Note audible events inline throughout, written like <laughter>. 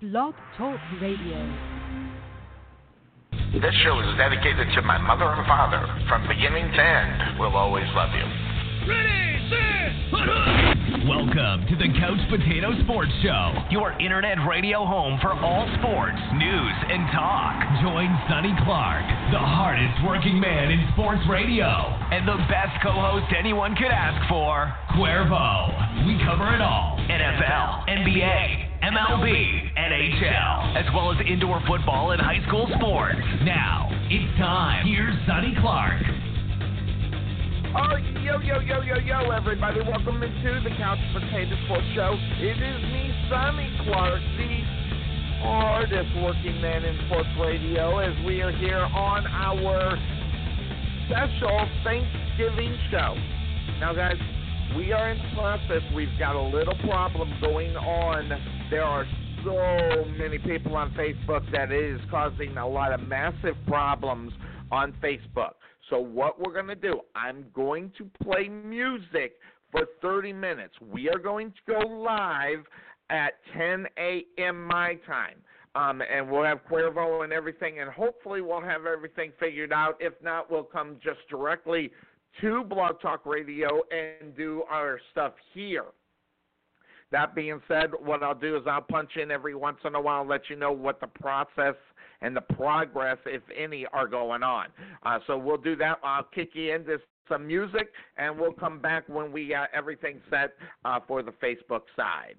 Blog Talk Radio. This show is dedicated to my mother and father. From beginning to end, we'll always love you. Ready, set, Welcome to the Couch Potato Sports Show, your internet radio home for all sports, news, and talk. Join Sonny Clark, the hardest working man in sports radio, and the best co host anyone could ask for, Cuervo. We cover it all NFL, NBA, MLB, NHL, as well as indoor football and high school sports. Now, it's time. Here's Sonny Clark. Oh, yo, yo, yo, yo, yo, everybody. Welcome into the Couch Potato Sports Show. It is me, Sonny Clark, the hardest working man in sports radio, as we are here on our special Thanksgiving show. Now, guys, we are in process. We've got a little problem going on. There are so many people on Facebook that it is causing a lot of massive problems on Facebook. So what we're going to do, I'm going to play music for 30 minutes. We are going to go live at 10 a.m. my time. Um, and we'll have Cuervo and everything, and hopefully we'll have everything figured out. If not, we'll come just directly to Blog Talk Radio and do our stuff here. That being said, what I'll do is I'll punch in every once in a while, let you know what the process and the progress, if any, are going on. Uh, so we'll do that. I'll kick you into some music, and we'll come back when we got everything set uh, for the Facebook side.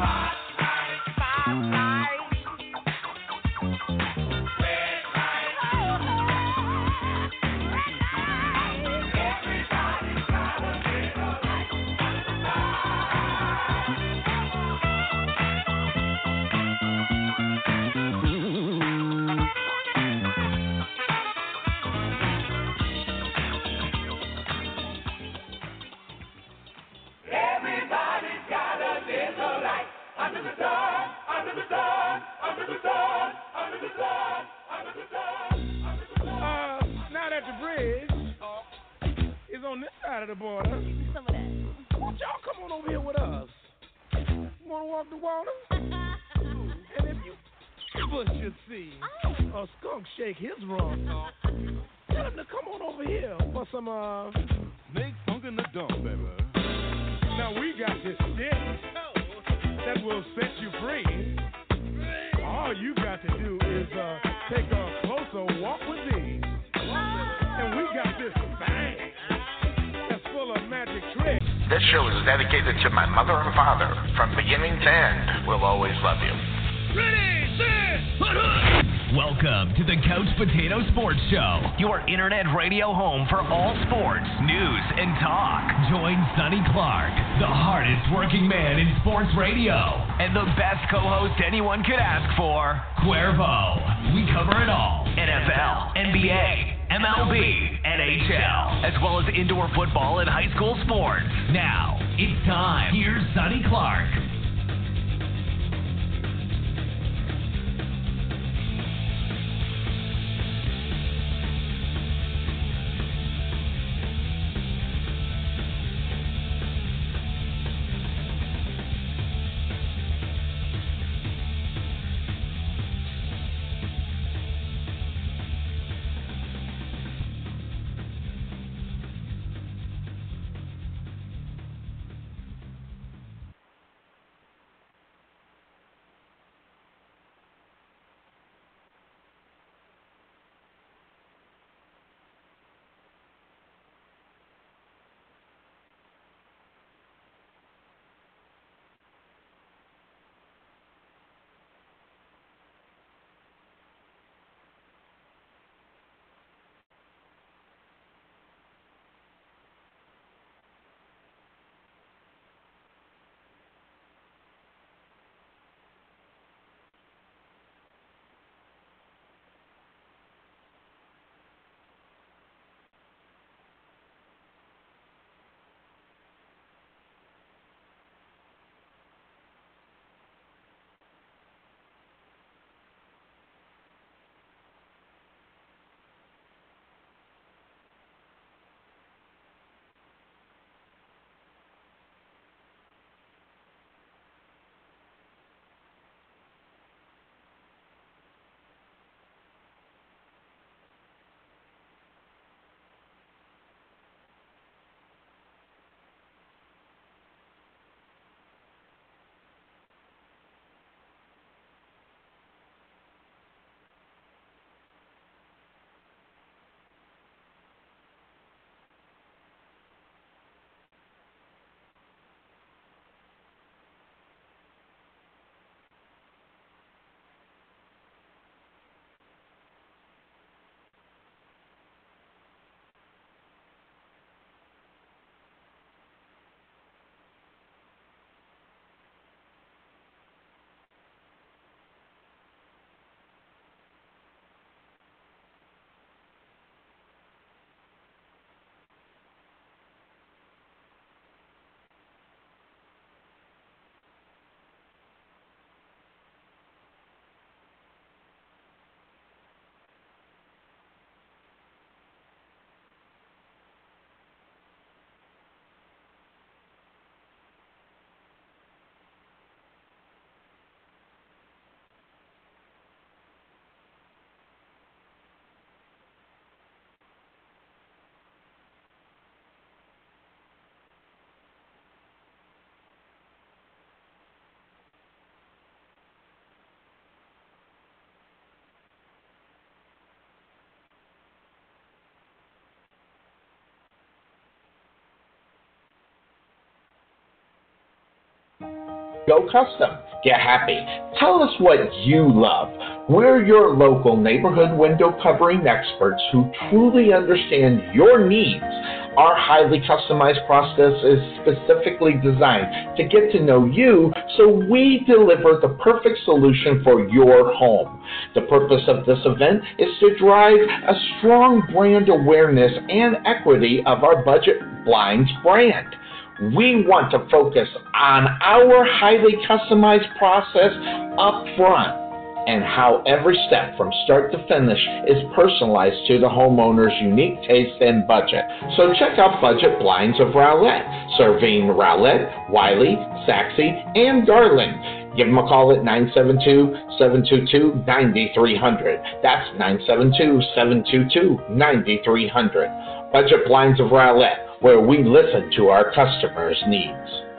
hot Join Sonny Clark, the hardest working man in sports radio, and the best co host anyone could ask for, Cuervo. We cover it all NFL, NBA, MLB, NHL, as well as indoor football and high school sports. Now, it's time. Here's Sonny Clark. Go custom. Get happy. Tell us what you love. We're your local neighborhood window covering experts who truly understand your needs. Our highly customized process is specifically designed to get to know you so we deliver the perfect solution for your home. The purpose of this event is to drive a strong brand awareness and equity of our Budget Blinds brand we want to focus on our highly customized process up front. and how every step from start to finish is personalized to the homeowner's unique taste and budget. So check out Budget Blinds of Rowlett, serving Rowlett, Wylie, Sachse, and Garland. Give them a call at 972 722 9300. That's 972 722 9300. Budget Blinds of Rowlett, where we listen to our customers' needs.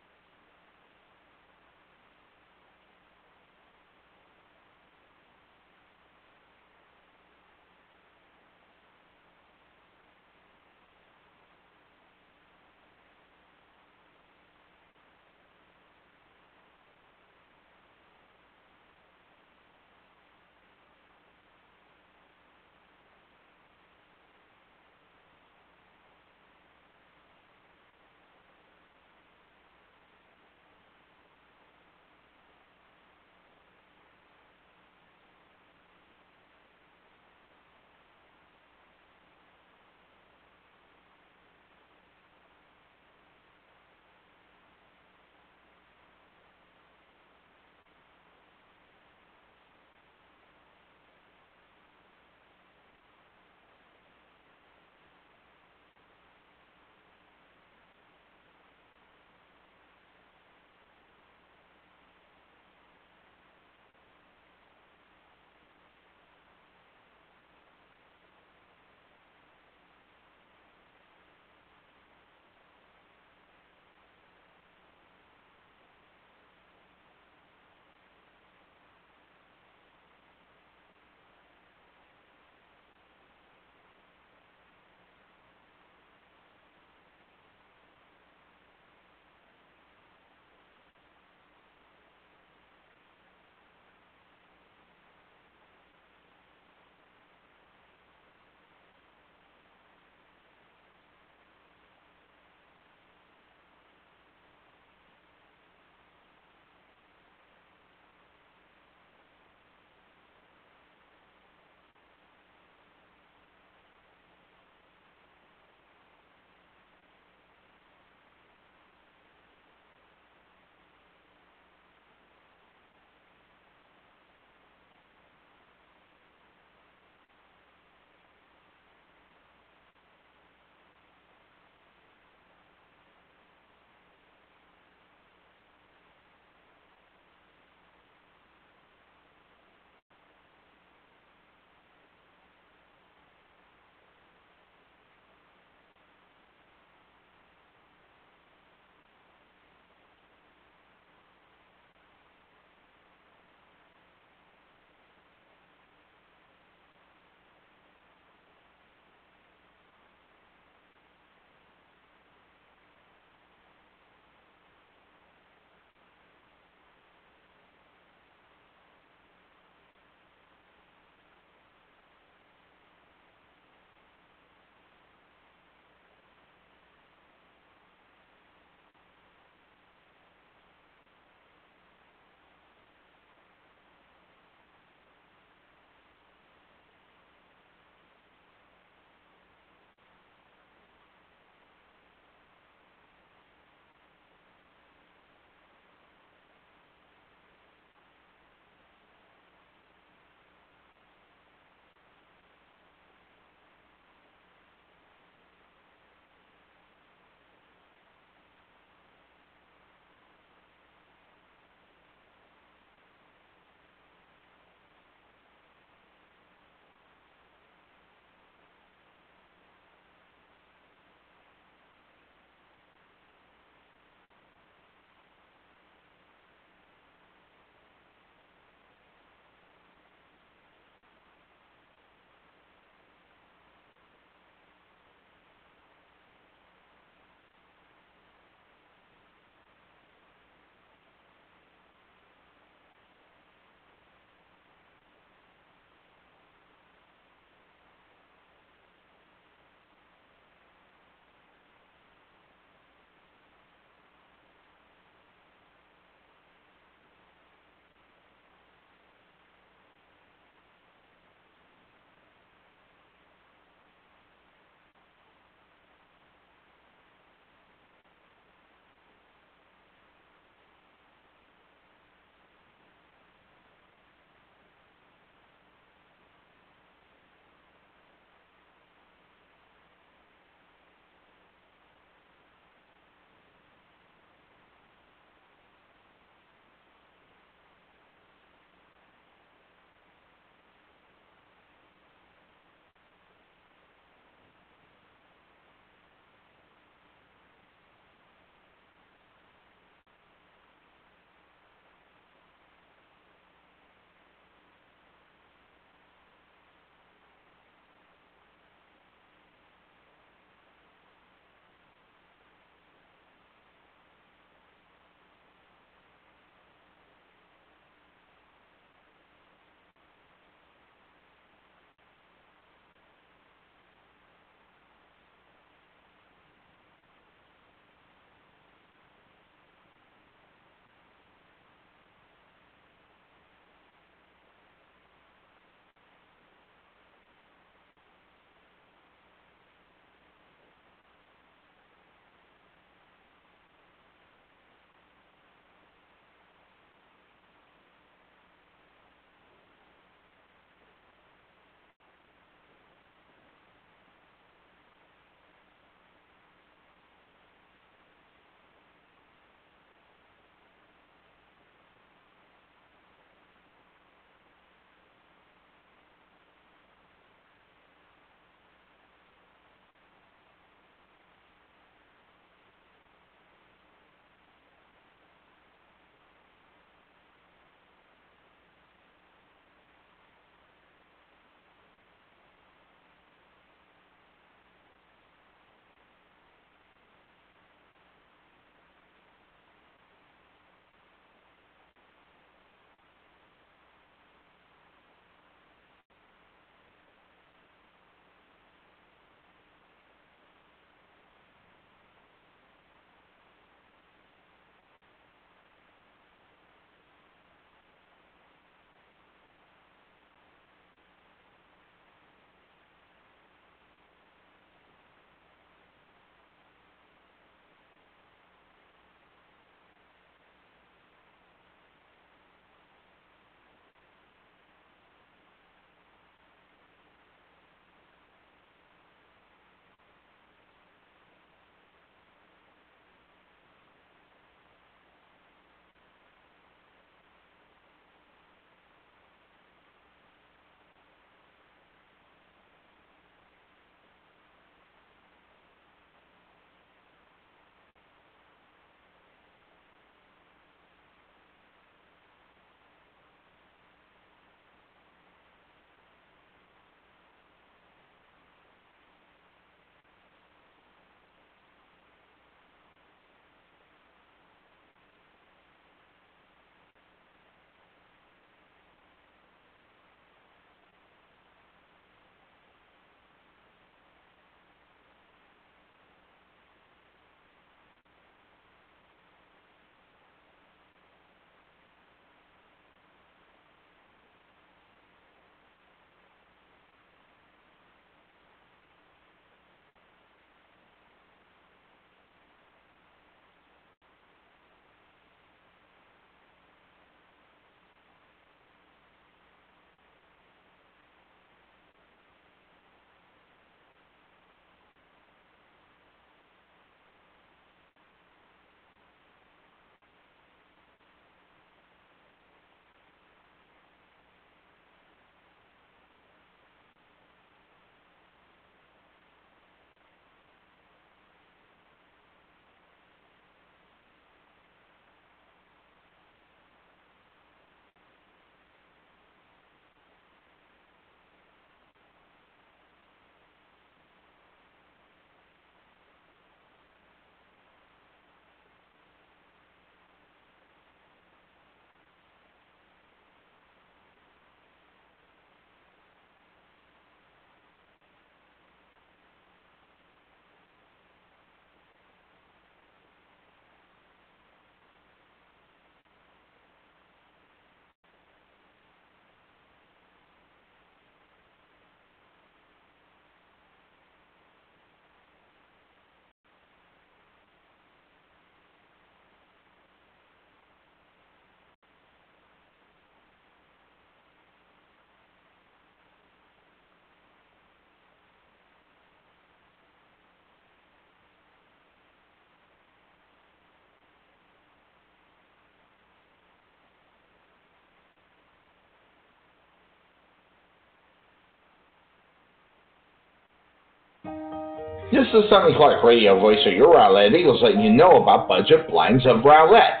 This is Sonny Clark, radio voice of your Rowlett Eagles, letting you know about Budget Blinds of Rowlett.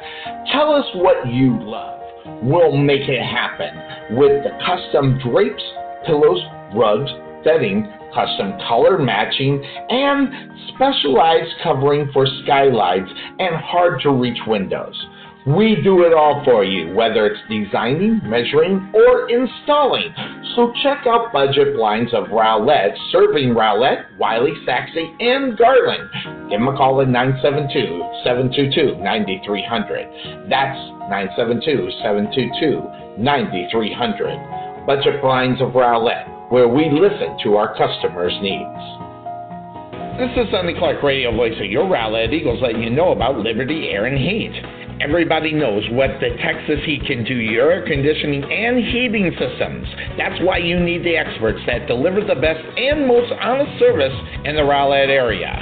Tell us what you love. We'll make it happen with the custom drapes, pillows, rugs, bedding, custom color matching, and specialized covering for skylights and hard to reach windows. We do it all for you, whether it's designing, measuring, or installing. So check out Budget Blinds of Rowlett, serving Rowlett, Wylie, Sachse, and Garland. Give them a call at 972-722-9300. That's 972-722-9300. Budget Blinds of Rowlett, where we listen to our customers' needs. This is Sonny Clark, radio voice of your Rowlett Eagles, letting you know about Liberty Air and Heat. Everybody knows what the Texas Heat can do to your air conditioning and heating systems. That's why you need the experts that deliver the best and most honest service in the Rowlett area.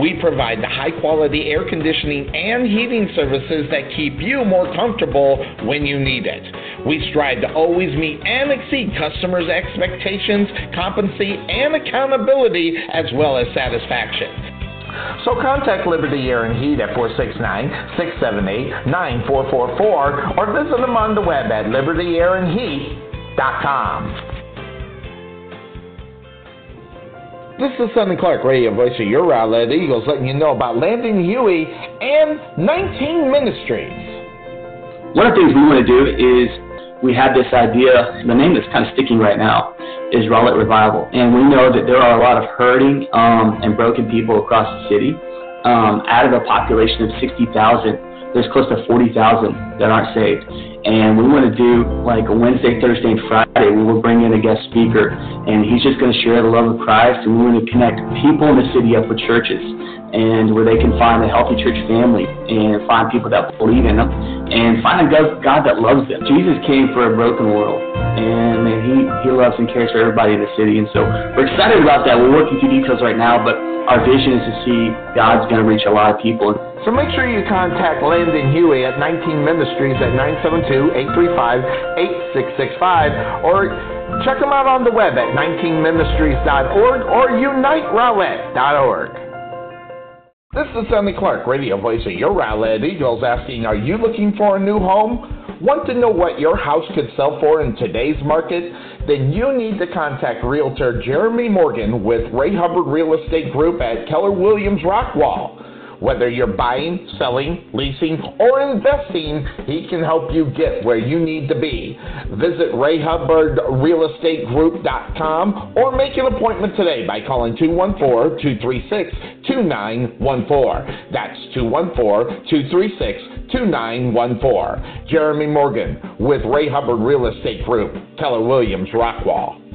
We provide the high quality air conditioning and heating services that keep you more comfortable when you need it. We strive to always meet and exceed customers' expectations, competency, and accountability, as well as satisfaction. So contact Liberty Air and Heat at 469-678-9444 or visit them on the web at libertyairandheat.com. This is Sonny Clark, radio voice of your Rowlett Eagles, letting you know about Landon Huey and 19 Ministries. One of the things we want to do is we have this idea, the name that's kind of sticking right now is Rowlett Revival. And we know that there are a lot of hurting um, and broken people across the city. Um, out of a population of 60,000, there's close to 40,000 that aren't saved. And we want to do like a Wednesday, Thursday, and Friday. We will bring in a guest speaker, and he's just going to share the love of Christ. And we want to connect people in the city up with churches, and where they can find a healthy church family and find people that believe in them, and find a God, that loves them. Jesus came for a broken world, and man, he he loves and cares for everybody in the city. And so we're excited about that. We're working through details right now, but our vision is to see God's going to reach a lot of people. So make sure you contact Landon Huey at 19 Ministries at 972-835-8665 or check them out on the web at 19ministries.org or uniterowlett.org. This is Sonny Clark, radio voice of your Rowlett Eagles, asking, are you looking for a new home? Want to know what your house could sell for in today's market? Then you need to contact Realtor Jeremy Morgan with Ray Hubbard Real Estate Group at Keller Williams Rockwall. Whether you're buying, selling, leasing, or investing, he can help you get where you need to be. Visit RayHubbardRealEstateGroup.com or make an appointment today by calling 214-236-2914. That's 214-236-2914. Jeremy Morgan with Ray Hubbard Real Estate Group, Keller Williams Rockwall.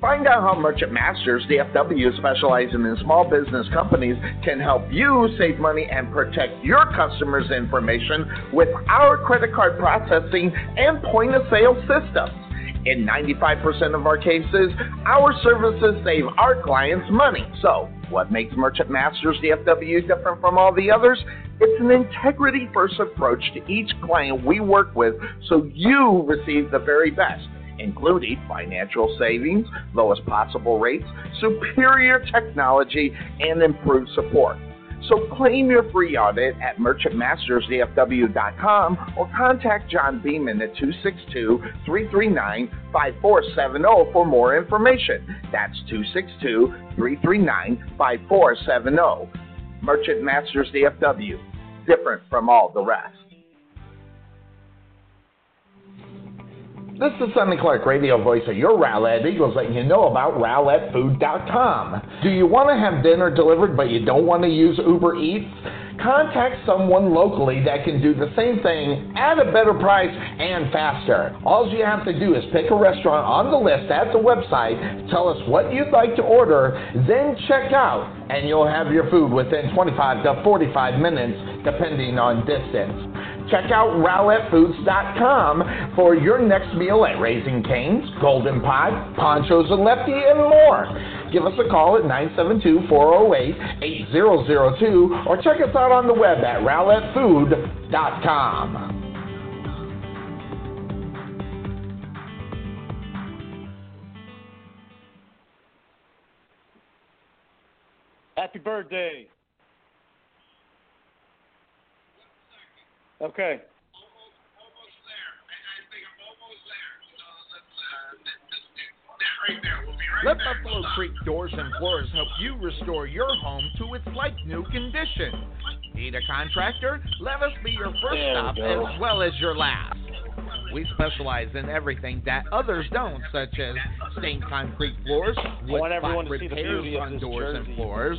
Find out how Merchant Masters DFW specializing in small business companies can help you save money and protect your customers' information with our credit card processing and point of sale systems. In 95% of our cases, our services save our clients money. So, what makes Merchant Masters DFW different from all the others? It's an integrity first approach to each client we work with so you receive the very best including financial savings, lowest possible rates, superior technology, and improved support. So claim your free audit at merchantmastersdfw.com or contact John Beeman at 262-339-5470 for more information. That's 262-339-5470. Merchant Masters DFW, different from all the rest. This is Sonny Clark, radio voice of your Rowlett Eagles, letting you know about RowlettFood.com. Do you want to have dinner delivered but you don't want to use Uber Eats? Contact someone locally that can do the same thing at a better price and faster. All you have to do is pick a restaurant on the list at the website, tell us what you'd like to order, then check out, and you'll have your food within 25 to 45 minutes, depending on distance. Check out RowlettFoods.com for your next meal at Raising Cane's, Golden Pie, Ponchos and Lefty, and more. Give us a call at 972-408-8002 or check us out on the web at RowlettFood.com. Happy birthday. Okay. Let Buffalo Creek Doors and Floors help you restore your home to its like new condition. Need a contractor? Let us be your first stop as well as your last. We specialize in everything that others don't, such as stained concrete floors, wood want everyone spot to see the repairs on doors jersey. and floors,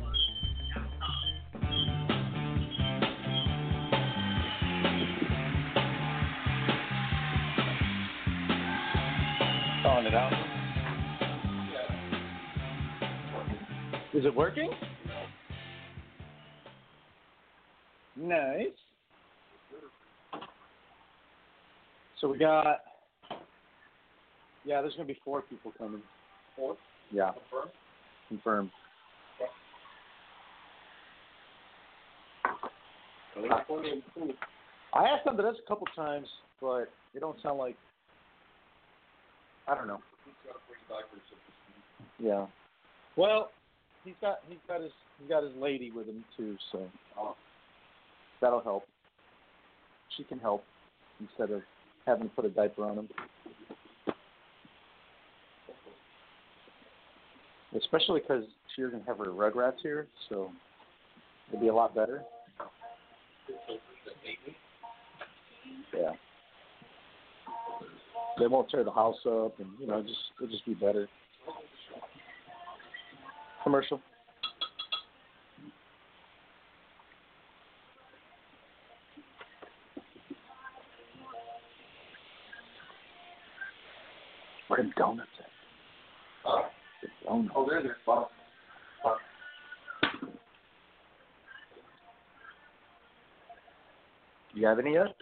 Calling it out. Is it working? Nice. So we got. Yeah, there's gonna be four people coming. Four? Yeah. Confirmed. Confirmed. I asked them to this a couple times, but they don't sound like. I don't know. Yeah. Well, he's got he's got his he's got his lady with him too, so that'll help. She can help instead of having to put a diaper on him. Especially because she doesn't have her Rugrats here, so it'll be a lot better. Yeah. They won't tear the house up, and you know, just it'll just be better. Commercial. Where the donuts at? The donuts. Oh, there, there. You have any yet?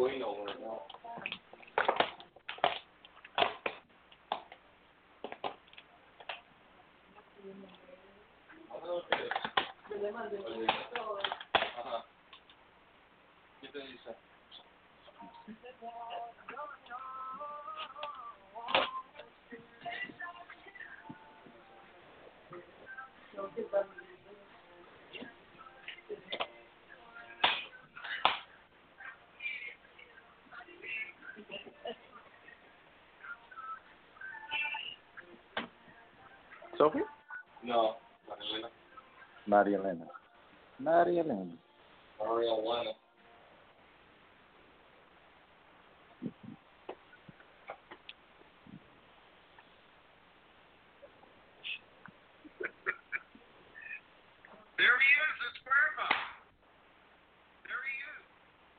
Sophie? No, Maria Elena. Maria Elena. Marijuana. There he is. It's Grandpa. There he is.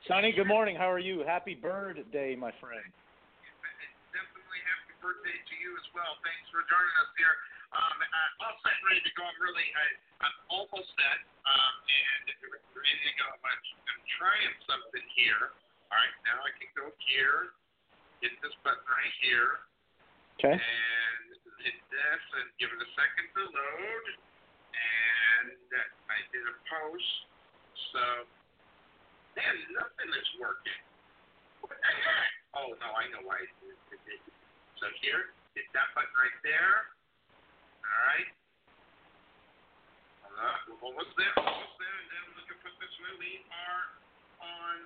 Sonny, good morning. How are you? Happy birthday, my friend. Definitely happy birthday to you as well. Thanks for joining us here. Um, uh, all set and ready to go. I'm really, I, I'm almost set um, and ready to go. I'm, I'm trying something here. All right, now I can go here, hit this button right here, Okay. and hit this, and give it a second to load. And I did a post, so man, nothing is working. What the heck? Oh no, I know why. It did. So here, hit that button right there. All right. We're almost there. Almost there. And then we can put this way. We are on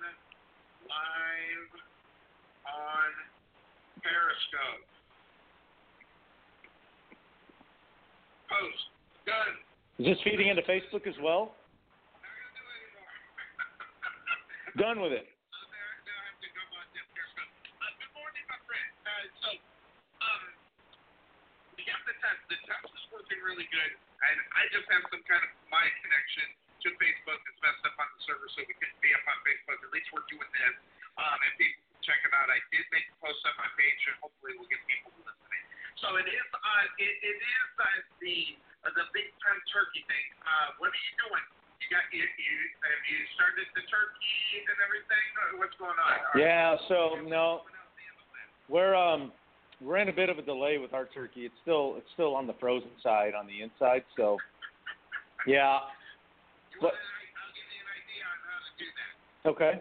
live on Periscope. Post done. Is this feeding into Facebook as well? Not gonna do it anymore. Done with it. We the test. Is working really good, and I just have some kind of my connection to Facebook that's messed up on the server, so we couldn't be up on Facebook. At least we're doing this, um, and people can check it out. I did make a post on my page, and hopefully we'll get people listening. So it is uh, it, it is uh, the uh, the big time turkey thing. Uh, what are you doing? You got you, you have you started the turkey and everything? What's going on? Are Yeah, so no, we're um we're in a bit of a delay with our turkey. It's still it's still on the frozen side on the inside. So yeah, but- want an, I'll give you an idea on how to do that. okay.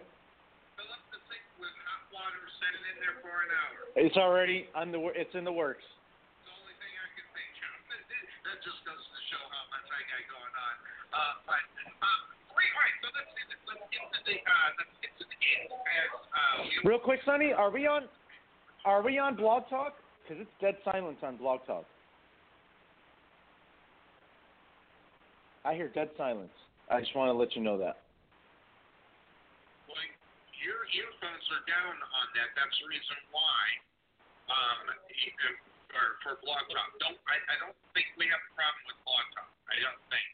Fill up the sink with hot water, set it in there for an hour. It's already on the it's in the works. It's the only thing I can think of. <laughs> that just goes to show how much I got going on. Uh, but um, wait, all right. So let's get let's get to the uh, let's get to the game as uh, Real quick, Sonny, are we on are we on Blog Talk? Because it's dead silence on Blog Talk. I hear dead silence. I just want to let you know that. Well, your earphones are down on that. That's the reason why. Um, for for Blog Talk. Don't I, I don't think we have a problem with Blog Talk. I don't think.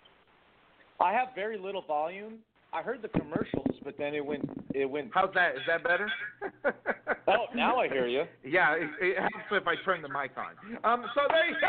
I have very little volume. I heard the commercials, but then it went it went. How's that? Is that better? Oh, now I hear you. <laughs> Yeah, it, it helps if I turn the mic on. Um, so there you <laughs> go.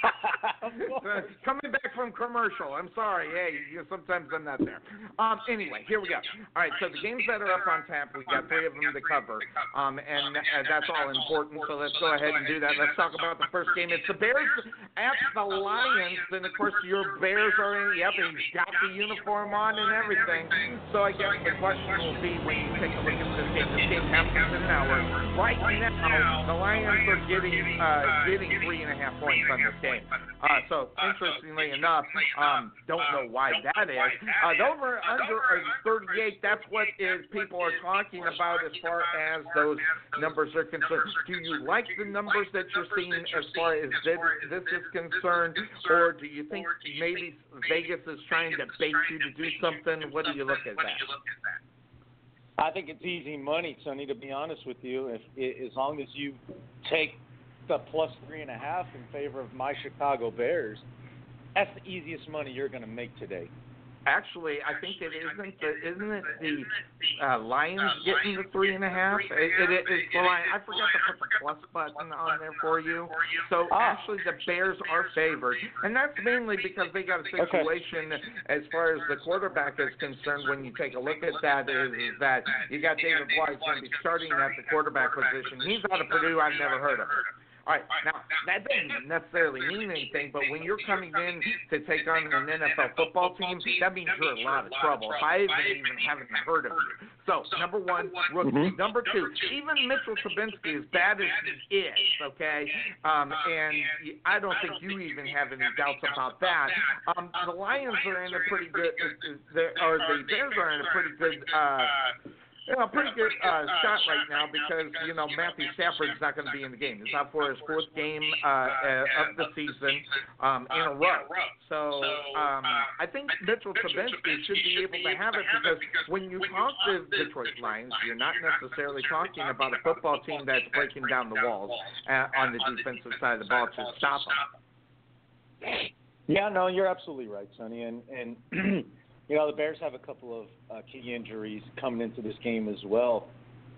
<laughs> Course. Coming back from commercial. I'm sorry. Hey, you, sometimes I'm not there. Um, anyway, here we go. All right, so the games that are up on tap, we've got three of them to cover, um, and uh, that's all important. So let's go ahead and do that. Let's talk about the first game. It's the Bears at the Lions, and of course your Bears are in. Yep, and he's got the uniform on and everything. So I guess the question will be when you take a look at this This game happens an hour. Right now, the Lions are getting uh, getting three and a half points on this game. Uh, so interestingly enough, um, don't know why that is. Uh, the over under is 38. That's what is people are talking about as far as those numbers are concerned. Do you like the numbers that you're seeing as far as this, this is concerned, or do you think maybe Vegas is trying to bait you to do something? What do you look at that? I think it's easy money, Sonny. To be honest with you, if as long as you take the plus three and a half in favor of my Chicago Bears, that's the easiest money you're going to make today. Actually, I think it isn't the isn't it the uh, Lions getting the three and a half? It, it, it's the Lions. I forgot to put the plus button on there for you. So Ah. actually, the Bears are favored, and that's mainly because they got a situation as far as the quarterback is concerned. When you take a look at that, is, is that you got David White going to be starting at the quarterback position. He's out of Purdue. I've never heard of him. All right, now that doesn't necessarily mean anything, but when you're coming in to take on an NFL football team, that means you're in a lot of trouble. If I even haven't heard of you. So number one, rookie. Number two, even Mitchell Trubisky, as bad as he is, okay, um, and I don't think you even have any doubts about that. Um, the Lions are in a pretty good, or the Bears are in a pretty good. Uh, know, pretty good uh, shot right now because you know Matthew Stafford's not going to be in the game. He's out for his fourth game uh, uh, of the season um, in a row. So um, I think Mitchell Trubisky should be able to have it because when you talk to Detroit Lions, you're not necessarily talking about a football team that's breaking down the walls uh, on the defensive side of the ball to stop them. Yeah, no, you're absolutely right, Sonny. And and <clears throat> you know the Bears have a couple of uh, key injuries coming into this game as well.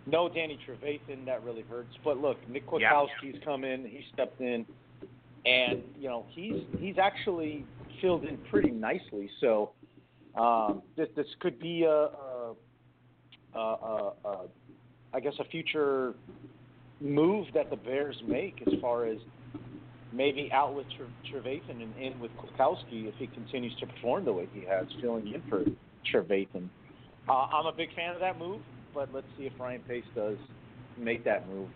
No Danny Trevathan, that really hurts. But look, Nick Yeah. Kwiatkowski's come in. He stepped in, and you know he's he's actually filled in pretty nicely. So um, this this could be a, a, a, a, a I guess a future move that the Bears make as far as maybe out with Tre- Trevathan and in with Kwiatkowski if he continues to perform the way he has, filling in for Trevathan. Uh, I'm a big fan of that move, but let's see if Ryan Pace does make that move.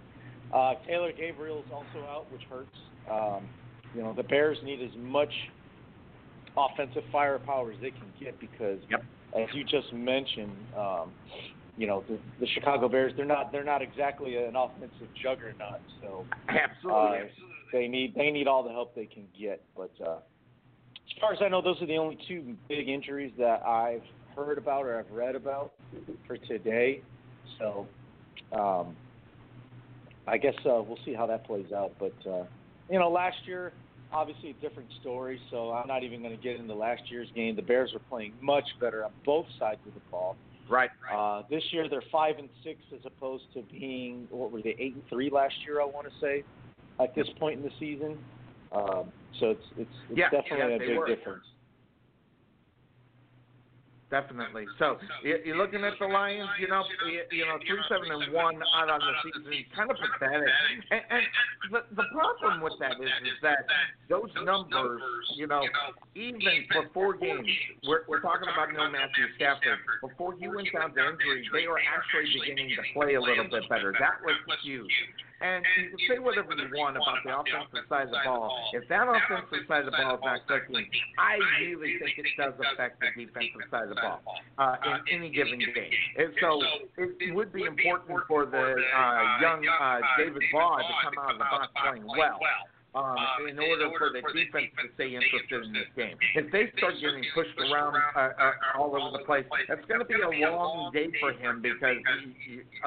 Uh, Taylor is also out, which hurts. Um, you know, the Bears need as much offensive firepower as they can get because, Yep. as you just mentioned, um, you know, the, the Chicago Bears they're not they're not exactly an offensive juggernaut. So Absolutely. uh, they need they need all the help they can get. But uh, as far as I know, those are the only two big injuries that I've heard about or I've read about for today. So um, I guess uh, we'll see how that plays out. But uh, you know, last year obviously a different story. So I'm not even going to get into last year's game. The Bears were playing much better on both sides of the ball. Right. Uh, this year they're five and six as opposed to being what were they eight and three last year? I want to say. At this point in the season. Um, so it's it's, it's Yeah, definitely yeah, a big were. difference. Definitely. So you- you're looking at the Lions, you know, you, know, three seven and one out on the season, kind of pathetic. And, and the the problem with that is, is that those numbers, you know, even for four games, we're we're talking about no Matthew Stafford. Before he went down to injury, they were actually beginning to play a little bit better. That was huge. And you can say whatever you want about the offensive side of the ball. If that offensive side of the ball is not clicking, I really think it does affect the defensive side of the ball uh, in any given game. And so it, would be important for the uh, young uh, David Blough to come out of the box playing well. Um, in order for the defense to stay interested in this game, if they start getting pushed around uh, uh, all over the place, that's going to be a long day for him because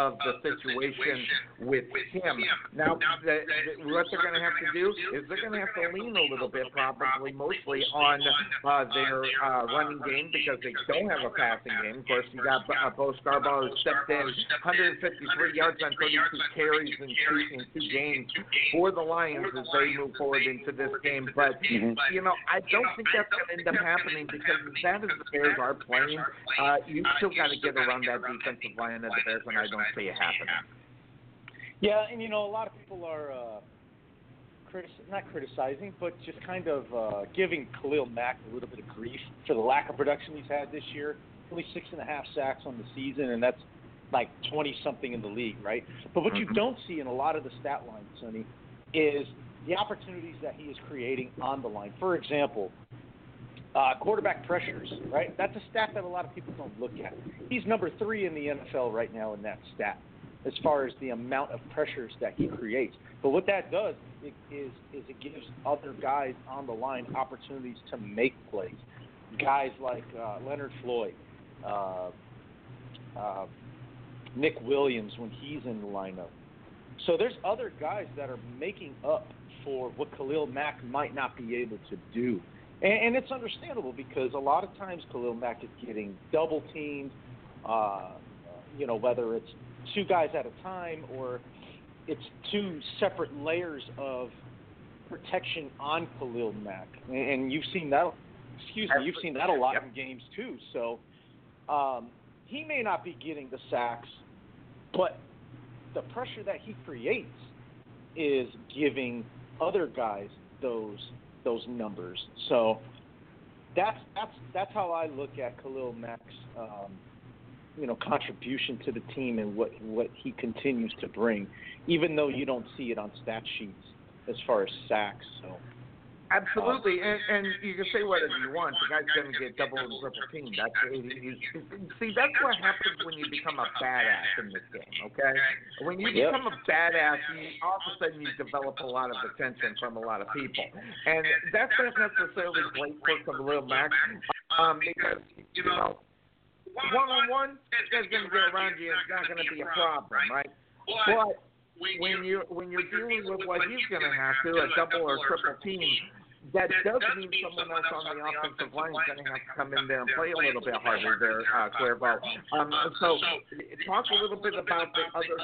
of the situation with him. Now, the, the, what they're going to have to do is they're going to have to lean a little bit, probably mostly on uh, their uh, running game because they don't have a passing game. Of course, you got uh, Bo Scarborough stepped in 153 yards on 32 carries in two, in two games for the Lions as they move forward into this game. But you know, I don't think that's going to end up happening because as bad as the Bears are playing, uh, you still got to get around that defensive line of the Bears, and I don't see it happening. Yeah, and you know, a lot of people are uh, critic- not criticizing, but just kind of uh, giving Khalil Mack a little bit of grief for the lack of production he's had this year. Only six and a half sacks on the season, and that's like 20 something in the league, right? But what you don't see in a lot of the stat lines, Sonny, is the opportunities that he is creating on the line. For example, uh, quarterback pressures, right? That's a stat that a lot of people don't look at. He's number three in the NFL right now in that stat, as far as the amount of pressures that he creates. But what that does is is it gives other guys on the line opportunities to make plays. Guys like uh, Leonard Floyd, uh, uh, Nick Williams when he's in the lineup. So there's other guys that are making up for what Khalil Mack might not be able to do. And, and it's understandable because a lot of times Khalil Mack is getting double teamed, uh, you know, whether it's two guys at a time or it's two separate layers of protection on Khalil Mack. And, and you've seen that, excuse me, you've seen that a lot in games too. So um, he may not be getting the sacks, but the pressure that he creates is giving other guys those those numbers. So that's that's that's how I look at Khalil Mack's um, you know contribution to the team and what what he continues to bring, even though you don't see it on stat sheets as far as sacks. So Absolutely, and, and you can say whatever you want. The guy's going to get double and triple teamed. That's he's, <laughs> see, that's what happens when you become a badass in this game. Okay, when you Yep. become a badass, you, all of a sudden you develop a lot of attention from a lot of people, and that's not necessarily great for Khalil Mack, um, because you know, one on one, this guy's going to get around you. It's not going to be a problem, right? But when you when you're dealing with what he's going to have to, a double or triple team, that does mean someone else on the offensive line is going to have to come in there and play a little bit harder there, uh, Cuervo. Um, so talk a little bit about the other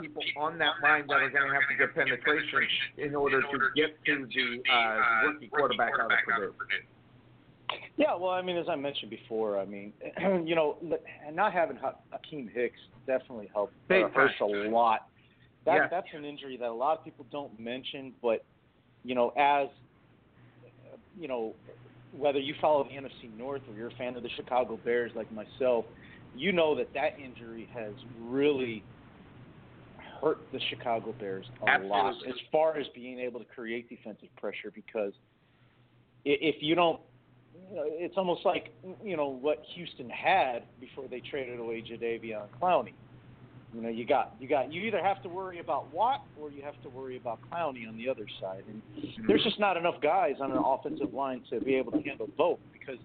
people on that line that are going to have to get penetration in order to get to the uh, rookie quarterback out of Purdue. Yeah, well, I mean, as I mentioned before, I mean, <clears throat> you know, not having Ha- Hakeem Hicks definitely helped Big uh, hurts a lot. That Yes. that's an injury that a lot of people don't mention, but you know, as uh, you know, whether you follow the NFC North or you're a fan of the Chicago Bears like myself, you know that that injury has really hurt the Chicago Bears a lot as far as being able to create defensive pressure because if you don't you know, it's almost like you know what Houston had before they traded away Jadeveon Clowney. You know, you got you got you either have to worry about Watt or you have to worry about Clowney on the other side, and there's just not enough guys on an offensive line to be able to handle both because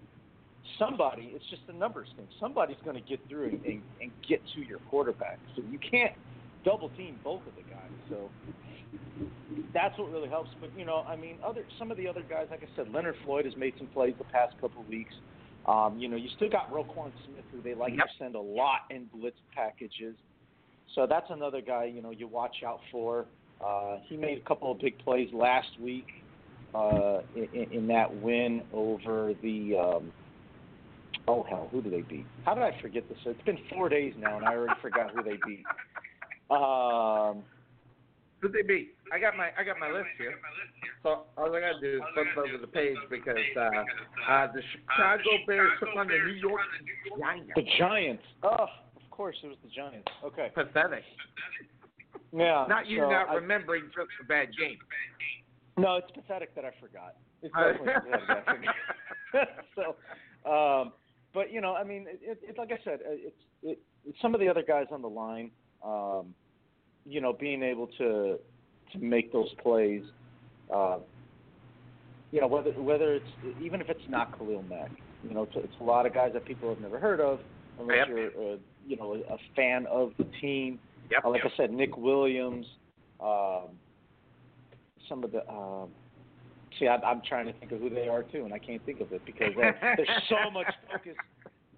somebody it's just a numbers thing. Somebody's going to get through and, and, and get to your quarterback, so you can't double team both of the guys. So that's what really helps. But you know, I mean, other some of the other guys, like I said, Leonard Floyd has made some plays the past couple of weeks. Um, you know, you still got Roquan Smith, who they like Yep. to send a lot in blitz packages. So that's another guy, you know, you watch out for. Uh, he made a couple of big plays last week uh, in, in that win over the. Um, oh hell, who did they beat? How did I forget this? It's been four days now, and I already forgot who they beat. Um, Who'd they beat? I got my I got my list here. So all I gotta do is flip over the page because uh, uh, the Chicago Bears took on the New York Giants. the Giants. Oh, course it was the Giants. Okay. Pathetic. Yeah. Not you so not I- remembering just a bad game. No, it's pathetic that I forgot. It's definitely <laughs> pathetic that I forgot. <laughs> so, um, but you know, I mean, it, it, like I said, it's it, some of the other guys on the line, um, you know, being able to to make those plays. Uh, you know, whether whether it's even if it's not Khalil Mack, you know, it's, it's a lot of guys that people have never heard of, unless Yep. you're, uh, you know, a fan of the team. Yep. Uh, like I said, Nick Williams, um, some of the. Um, see, I, I'm trying to think of who they are too, and I can't think of it because uh, there's so <laughs> much focus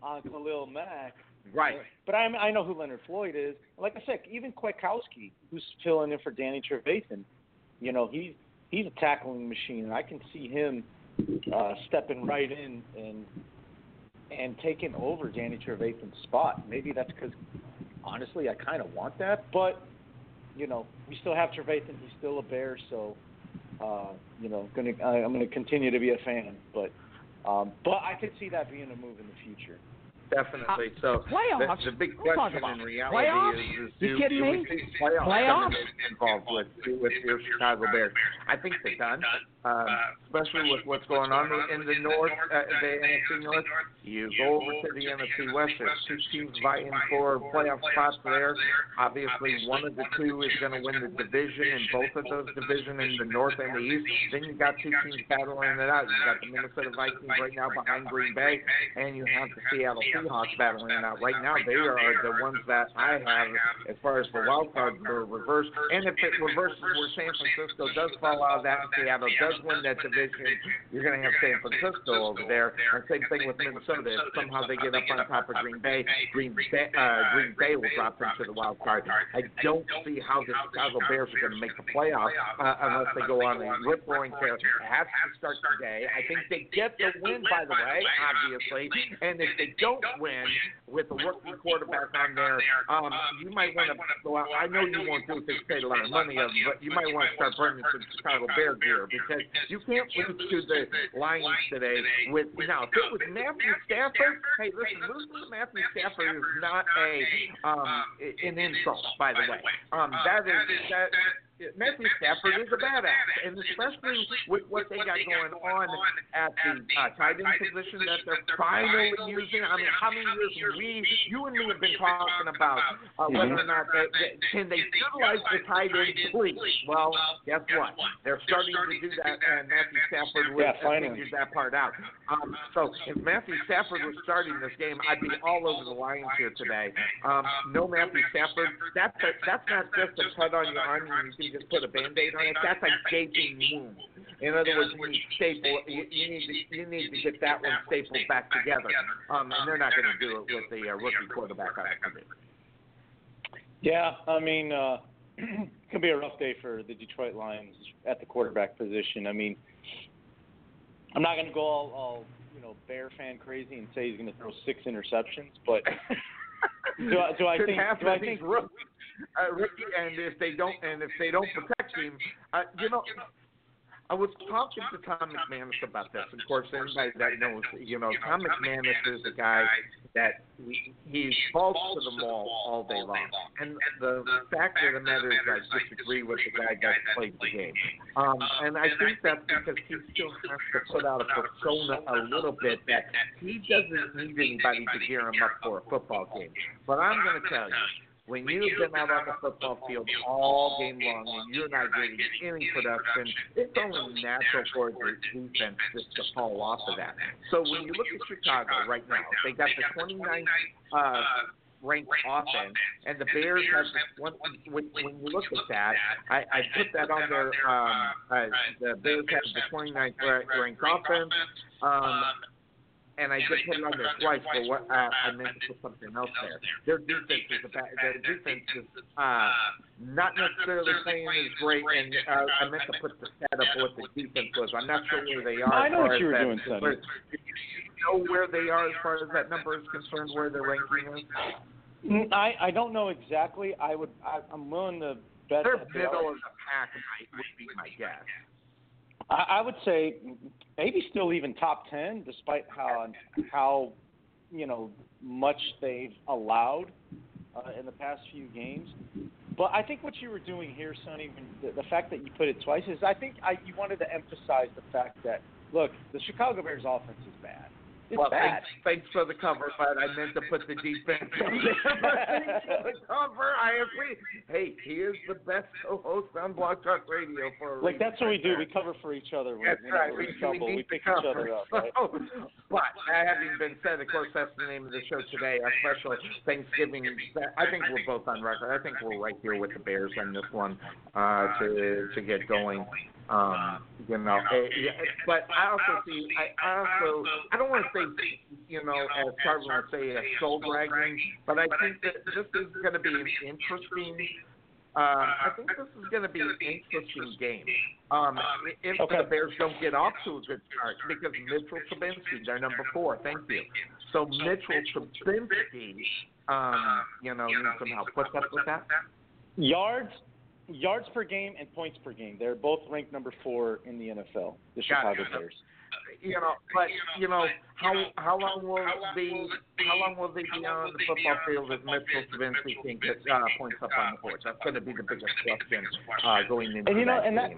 on Khalil Mack. Right. But I I know who Leonard Floyd is. Like I said, even Kwiatkowski, who's filling in for Danny Trevathan, you know, he's he's a tackling machine, and I can see him uh, stepping right in and and taking over Danny Trevathan's spot. Maybe that's because honestly, I kind of want that, but you know, we still have Trevathan. He's still a Bear, so uh, you know, gonna I, I'm gonna continue to be a fan. But um, but I could see that being a move in the future. Definitely. So Playoffs? The, the big What are you question in reality Playoffs? is, is You do, kidding do me? playoffs, Playoffs? involved with with your Chicago Bears? I think they're done. Um, especially with what's going on in the North, uh, the NFC North. You go over to the NFC West. There's two teams vying for playoff spots there. Obviously, one of the two is going to win the division in both of those divisions in the North and the East. Then you got two teams battling it out. You got the Minnesota Vikings right now behind Green Bay, and you have the Seattle Seahawks battling it out. Right now, they are the ones that I have as far as the wild card are reversed. And if it reverses where San Francisco does fall out of that, and Seattle does win that division, you're going to have San Francisco over there. And same thing with Minnesota. If somehow they get up on top of Green Bay, Green Bay, uh, Green Bay will drop into the wild card. I don't see how the Chicago Bears are going to make the playoffs uh, unless they go on a rip roaring tear. It has to start today. I think they get the win, by the way, obviously. And if they don't win with a rookie quarterback on there, um, you might want to go out. I know you won't do it because you paid a lot of money, of, but you might want to start burning some Chicago Bear gear because you can't lose to the Lions today with now. If it was Matthew Stafford, hey, listen, losing to Matthew Stafford is not a um an insult, by the way. Um, that is that. Matthew Stafford is a badass, and especially with what they got going on at the uh, tight end position that they're finally using. I mean, how many years we, you and me, have been talking about uh, whether or not they, they can they utilize the tight end, please? Well, guess what? They're starting to do that, and Matthew Stafford was Yeah, figured that part out. Um, so if Matthew Stafford was starting this game, I'd be all over the Lions here today. Um, no Matthew Stafford. That's a, that's not just a cut on your arm and you can just put a band-aid on it. That's a gaping wound. In other words, you need staple. You, you need to you need to get that one stapled back together. Um, and they're not going to do it with the uh, rookie quarterback on it. Yeah, I mean, uh, <clears throat> it could be a rough day for the Detroit Lions at the quarterback position. I mean, I'm not going to go all, all you know Bear fan crazy and say he's going to throw six interceptions, but <laughs> do I, do I think do I think rookie, uh, rookie, and if they don't and if they don't protect him, uh, you know. I was talking to Tom McManus about this. Of course, anybody that knows, you know, Tom McManus is a guy that he, he falls to the wall all day long. And the fact of the matter is, I disagree with the guy that played the game. Um, and I think that's because he still has to put out a persona a little bit that he doesn't need anybody to gear him up for a football game. But I'm going to tell you, when you've been out on the football field all game long and you're not getting any production, it's only natural for the defense just to fall off of that. So when you look at Chicago right now, they got the 29th uh, ranked offense, and the Bears have one. When, when you look at that, I, I put that on their. Um, uh, the Bears have the 29th ra- ranked offense. Um, and I did put it on there twice, but what uh, I meant to put something else there. Their defense is a bad, their defense is uh, not necessarily playing as great, and uh, I meant to put the <laughs> stat up what the defense was. I'm not sure where they are. I know what you were that- doing, Sonny. Do you know where they are as far as that number is concerned? Where their ranking is? I I don't know exactly. I would I, I'm willing to bet They're that they middle of the pack, might would be my guess. I, I would say maybe still even top ten, despite how how you know much they've allowed uh, in the past few games. But I think what you were doing here, Sonny, the, the fact that you put it twice is I think I, you wanted to emphasize the fact that look, the Chicago Bears offense is bad. It's well, bad. Thanks, thanks for the cover, but I meant to put the defense in there. <laughs> But thanks for the cover. I agree. Hey, he is the best co-host on Blog Talk Radio for a Like that's what we do. We cover for each other. When, That's whenever right. we're We, in trouble, we we, pick each other up. Right? So, <laughs> but that having been said, of course, that's the name of the show today. Our special Thanksgiving. I think we're both on record. I think we're right here with the Bears on this one uh, to to get going. Um, you know, eh, yeah, but I also see. I, I also. I don't want to say, you know, as Carver would say, a soul dragging, but I think that this is going to be an interesting. Uh, I think this is going to be an interesting game. Um, if Okay. the Bears don't get off to a good start, because Mitchell Trubisky, they're number four. Thank you. So Mitchell Trubisky, um, you know, needs some help. What's up with that? Yards, yards per game and points per game. They're both ranked number four in the NFL. The Chicago Bears. You know, but you know, how how long will the how long will they be on the football field if Mitchell Trubisky can get uh, points up on the board? That's going to be the biggest question uh, going into And you know, that and that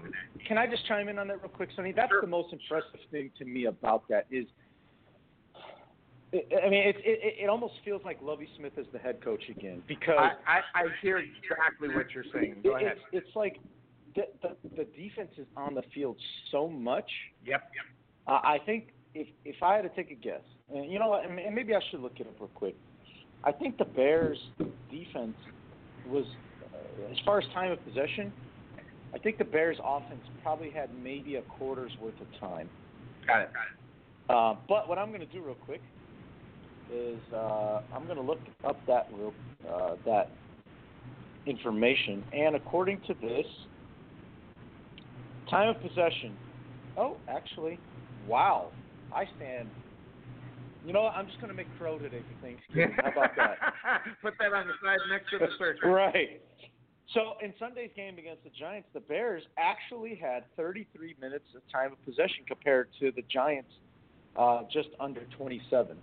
can I just chime in on that real quick, Sonny? That's the most impressive thing to me about that is. I mean, it, it it almost feels like Lovie Smith is the head coach again because I, I I hear exactly what you're saying. Go ahead. it's it's like the, the the defense is on the field so much. Yep. Uh, I think if if I had to take a guess, and you know what, and maybe I should look it up real quick. I think the Bears' defense was, uh, as far as time of possession, I think the Bears' offense probably had maybe a quarter's worth of time. Got it. Uh, but what I'm going to do real quick is uh, I'm going to look up that real uh, that information, and according to this, time of possession. Oh, actually, wow! I stand. You know what? I'm just going to make crow today for Thanksgiving. How about that? <laughs> Put that on the side next to the <laughs> search. right. So in Sunday's game against the Giants, the Bears actually had 33 minutes of time of possession compared to the Giants uh, just under 27.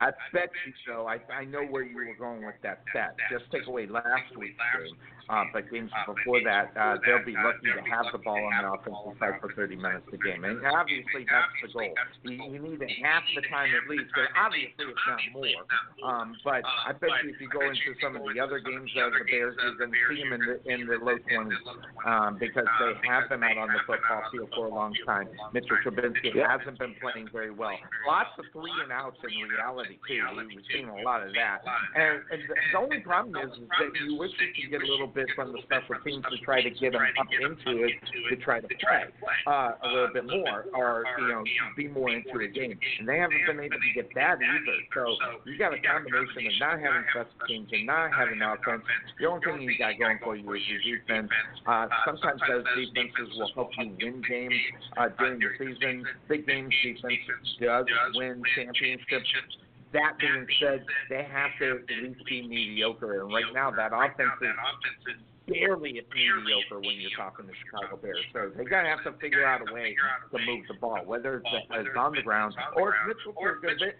I bet you so. I I know where you were going with that bet. Just take away last week's game, uh, but games before that, uh, they'll be lucky to have the ball on the offensive side for 30 minutes a game. And obviously, that's the goal. You, you need it half the time at least, but obviously it's not more. Um, but I bet you if you go into some of the other games of the Bears, you're going to see them in the in the low 20s um, because they have been out on the football field for a long time. Mitchell Trubisky hasn't been playing very well. Lots of three and outs in reality too. We've seen a lot of that. And, and the, the only problem is, is that you wish you could get a little bit from the special teams to try to get them up into it to try to play uh, a little bit more or you know be more into the game. And they haven't been able to get that either. So you got a combination of not having special teams and not having offense. The only thing you got going for you is your defense. Uh, sometimes those defenses will help you win games uh, during the season. Big games defense does win championships. That being said, they have to at least be mediocre. And right now, that offense is barely at mediocre when you're talking the Chicago Bears. So they gotta have to figure out a way to move the ball, whether it's, it's on the ground or if Mitchell Trubisky.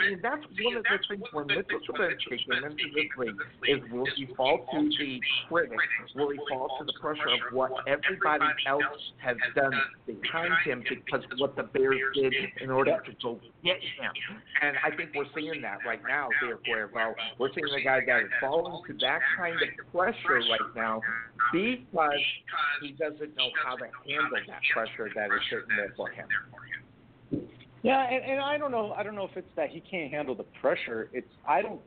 See, that's one of the things when Mitchell Trubisky came into this league is will he fall to the critics? Will he fall to the pressure of what everybody else has done behind him because what the Bears did in order to go get him? And I think we're seeing that right now here, Cuervo. We're seeing a guy that is falling to that kind of pressure right now because he doesn't know how to handle that pressure that is sitting there for him. Yeah, and, and I don't know. I don't know if it's that he can't handle the pressure. It's I don't.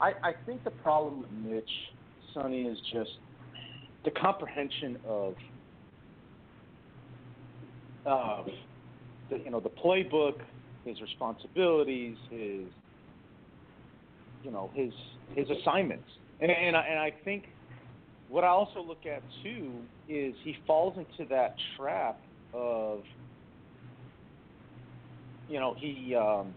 I I think the problem with Mitch, Sonny, is just the comprehension of of the you know the playbook, his responsibilities, his you know his his assignments, and and I, and I think what I also look at too is he falls into that trap of you know he um,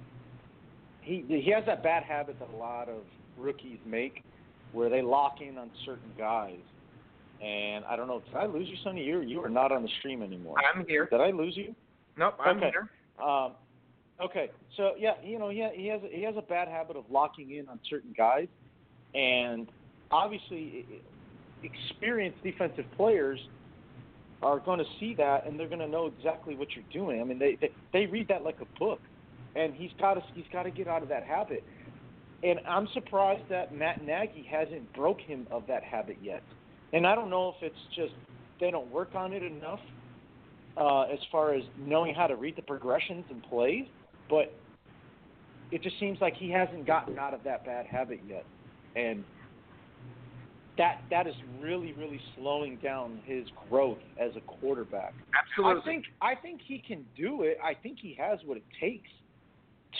he he has that bad habit that a lot of rookies make, where they lock in on certain guys. And I don't know, did I lose you, Sonny? You you are not on the stream anymore. I'm here. Did I lose you? Nope, I'm Okay. here. Um, okay, so yeah, you know, he he has he has a bad habit of locking in on certain guys, and obviously, experienced defensive players are going to see that, and they're going to know exactly what you're doing. I mean, they they, they read that like a book, and he's got to he's got to get out of that habit. And I'm surprised that Matt Nagy hasn't broke him of that habit yet. And I don't know if it's just they don't work on it enough uh, as far as knowing how to read the progressions and plays, but it just seems like he hasn't gotten out of that bad habit yet, and that that is really really slowing down his growth as a quarterback. Absolutely. I think I think he can do it. I think he has what it takes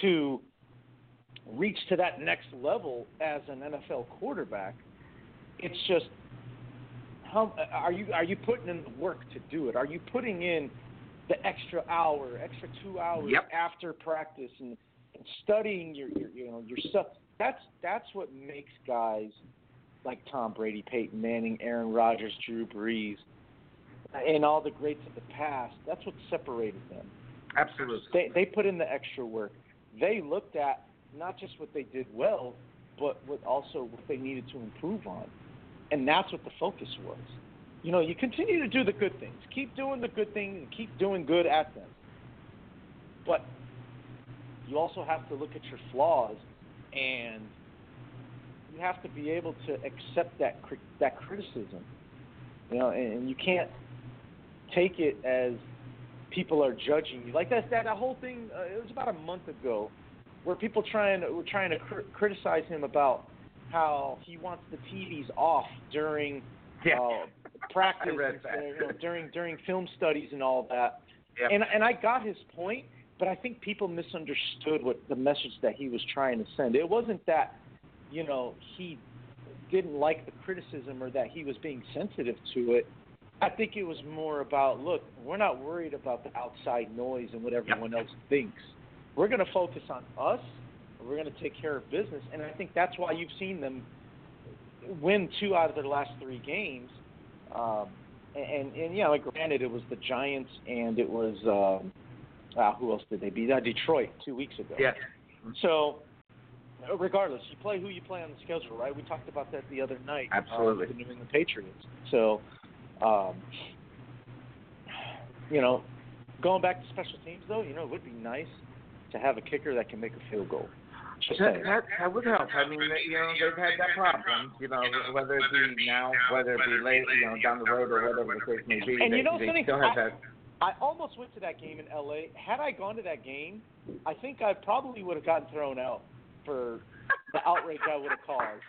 to reach to that next level as an NFL quarterback. It's just how are you are you putting in the work to do it? Are you putting in the extra hour, extra two hours Yep. after practice and, and studying your, your you know your stuff? That's that's what makes guys like Tom Brady, Peyton Manning, Aaron Rodgers, Drew Brees, and all the greats of the past. That's what separated them. Absolutely. They they put in the extra work. They looked at not just what they did well, but what also what they needed to improve on, and that's what the focus was. You know, you continue to do the good things. Keep doing the good things and keep doing good at them. But you also have to look at your flaws, and you have to be able to accept that that criticism. You know, and, and you can't take it as people are judging you. Like that that, that whole thing. Uh, it was about a month ago, where people trying were trying to cr- criticize him about how he wants the TVs off during <laughs> Yeah. uh, practice, and, you know, during during film studies and all that. Yep. And and I got his point, but I think people misunderstood what the message that he was trying to send. It wasn't that, you know, he didn't like the criticism or that he was being sensitive to it. I think it was more about, look, we're not worried about the outside noise and what everyone else thinks. We're going to focus on us. We're going to take care of business, and I think that's why you've seen them win two out of their last three games. Um, and and yeah, like granted, it was the Giants and it was um, uh, who else did they beat? Uh, Detroit two weeks ago. Yes. So, uh, regardless, you play who you play on the schedule, right? We talked about that the other night. um, Absolutely. with the New England Patriots. So, um, you know, going back to special teams, though, you know, it would be nice to have a kicker that can make a field goal. That, that, that would help. I mean, you know, they've had that problem. You know, whether it be now, whether it be late, you know, down the road or whatever the case may be. And they, you know they something? still have that. I almost went to that game in LA. Had I gone to that game, I think I probably would have gotten thrown out for the outrage I would have caused.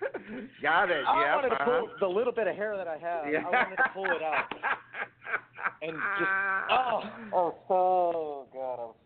<laughs> Got it. Yeah. I yeah. wanted to uh-huh. pull the little bit of hair that I have. Yeah. I wanted to pull it out. <laughs> And just oh, oh, oh God, I was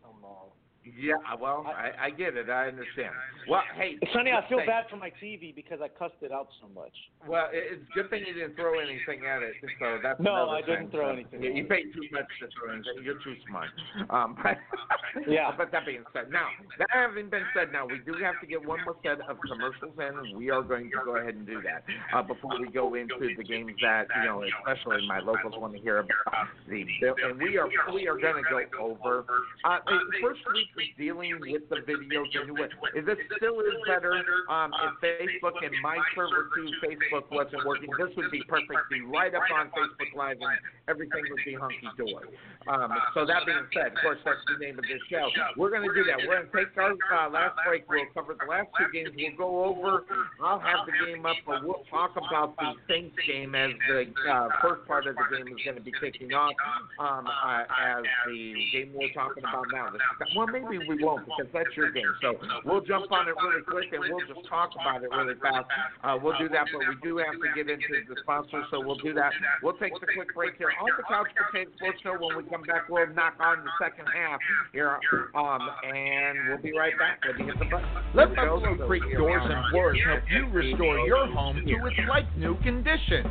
so mad. Yeah, well, I, I get it. I understand. Well, hey, Sonny, I feel bad for my TV because I cussed it out so much. Well, it's a good thing you didn't throw anything at it. So that's No, I didn't thing. throw anything You, you paid too much to throw anything. You're too smart. Um, but, <laughs> Yeah. But that being said, now that having been said, now we do have to get one more set of commercials in. and We are going to go ahead and do that uh, before we go into the games that you know, especially my locals want to hear about the bill. And we are we are going to go over. Uh, first week dealing with the video thing. Is this still is better? Um, if Facebook and my server to Facebook wasn't working, this would be perfect. Be right up on Facebook Live and everything would be hunky dory. Um, so that being said, of course, that's the name of this show. We're going to do that. We're going to take our uh, last break. We'll cover the last two games. We'll go over. I'll have the game up, but we'll talk about the Saints game as the uh, first part of the game is going to be kicking off. Um, uh, as the game we're talking about now. The, well, maybe you we won't because that's your game. So we'll jump on it really quick and we'll just talk about it really fast. Uh, we'll do that, but we do have to get into the sponsors, so we'll do that. We'll take the quick break here on the Couch Potato Sports Show. When we come back, we'll knock on the second half here, um, and we'll be right back. Let me hit the button. Let Buffalo Creek Doors and Floors help you restore your home to its like new condition.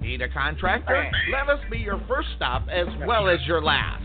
Need a contractor? Let us be your first stop as well as your last.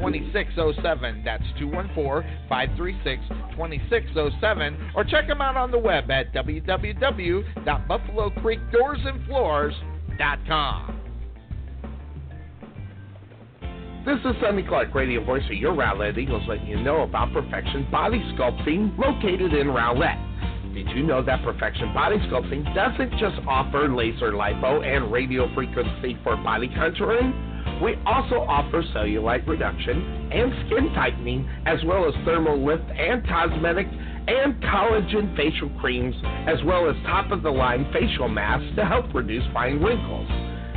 2607. That's 214 536 2607. Or check him out on the web at www.buffalocreekdoorsandfloors.com. This is Sonny Clark, radio voice of your Rowlett Eagles, letting you know about Perfection Body Sculpting located in Rowlett. Did you know that Perfection Body Sculpting doesn't just offer laser lipo and radio frequency for body contouring? We also offer cellulite reduction and skin tightening, as well as thermal lift and cosmetic and collagen facial creams, as well as top of the line facial masks to help reduce fine wrinkles.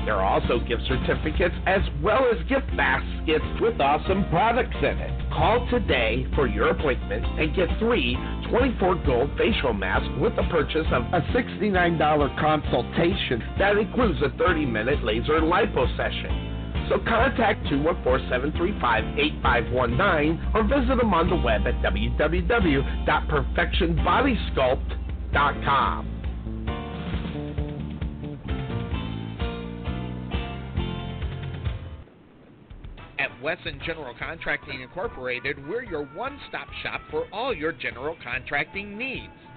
There are also gift certificates as well as gift baskets with awesome products in it. Call today for your appointment and get three 24 gold facial masks with the purchase of a $69 consultation that includes a 30 minute laser lipo session. So contact 214-735-8519 or visit them on the web at www.perfectionbodysculpt.com. At Wesson General Contracting Incorporated, we're your one stop shop for all your general contracting needs.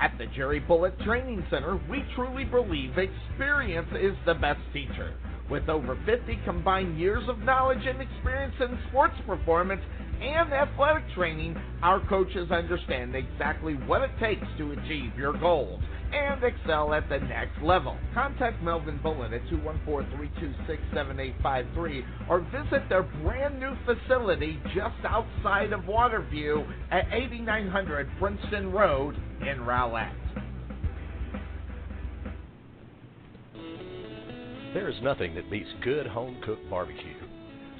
At the Jerry Bullet Training Center, we truly believe experience is the best teacher. With over 50 combined years of knowledge and experience in sports performance and athletic training, our coaches understand exactly what it takes to achieve your goals and excel at the next level. Contact Melvin Bullet at 214-326-7853 or visit their brand new facility just outside of Waterview at 8900 Princeton Road in Rowlett. There is nothing that beats good home cooked barbecue.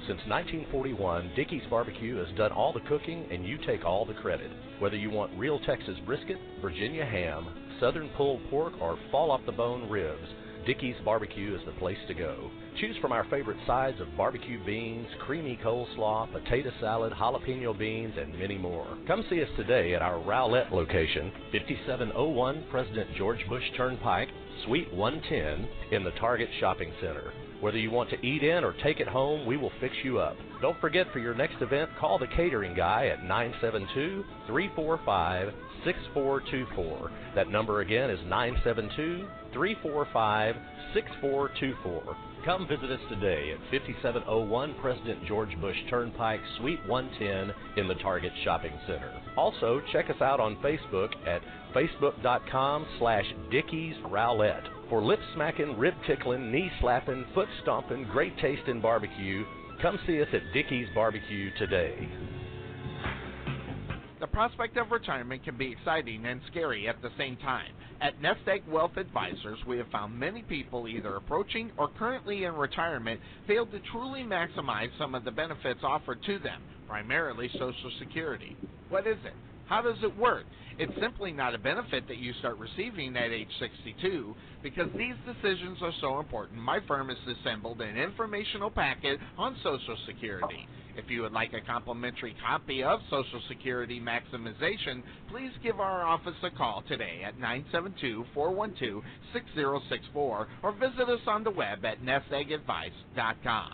Since 1941, Dickey's Barbecue has done all the cooking and you take all the credit. Whether you want real Texas brisket, Virginia ham, southern pulled pork, or fall off the bone ribs, Dickey's Barbecue is the place to go. Choose from our favorite sides of barbecue beans, creamy coleslaw, potato salad, jalapeno beans, and many more. Come see us today at our Rowlett location, 5701 President George Bush Turnpike, Suite 110 in the Target Shopping Center. Whether you want to eat in or take it home, we will fix you up. Don't forget for your next event, call the catering guy at 972 345 6424. That number again is 972 345 6424. Come visit us today at 5701 President George Bush Turnpike, Suite 110 in the Target Shopping Center. Also, check us out on Facebook at facebook.com slash Dickeys Rowlett. For lip smacking, rib tickling, knee slapping, foot stomping, great taste in barbecue, come see us at Dickey's Barbecue today. The prospect of retirement can be exciting and scary at the same time. At Nest Egg Wealth Advisors, we have found many people either approaching or currently in retirement fail to truly maximize some of the benefits offered to them, primarily Social Security. What is it? How does it work? It's simply not a benefit that you start receiving at age 62. Because these decisions are so important, my firm has assembled an informational packet on Social Security. If you would like a complimentary copy of Social Security Maximization, please give our office a call today at 972 412 6064 or visit us on the web at nesteggadvice.com.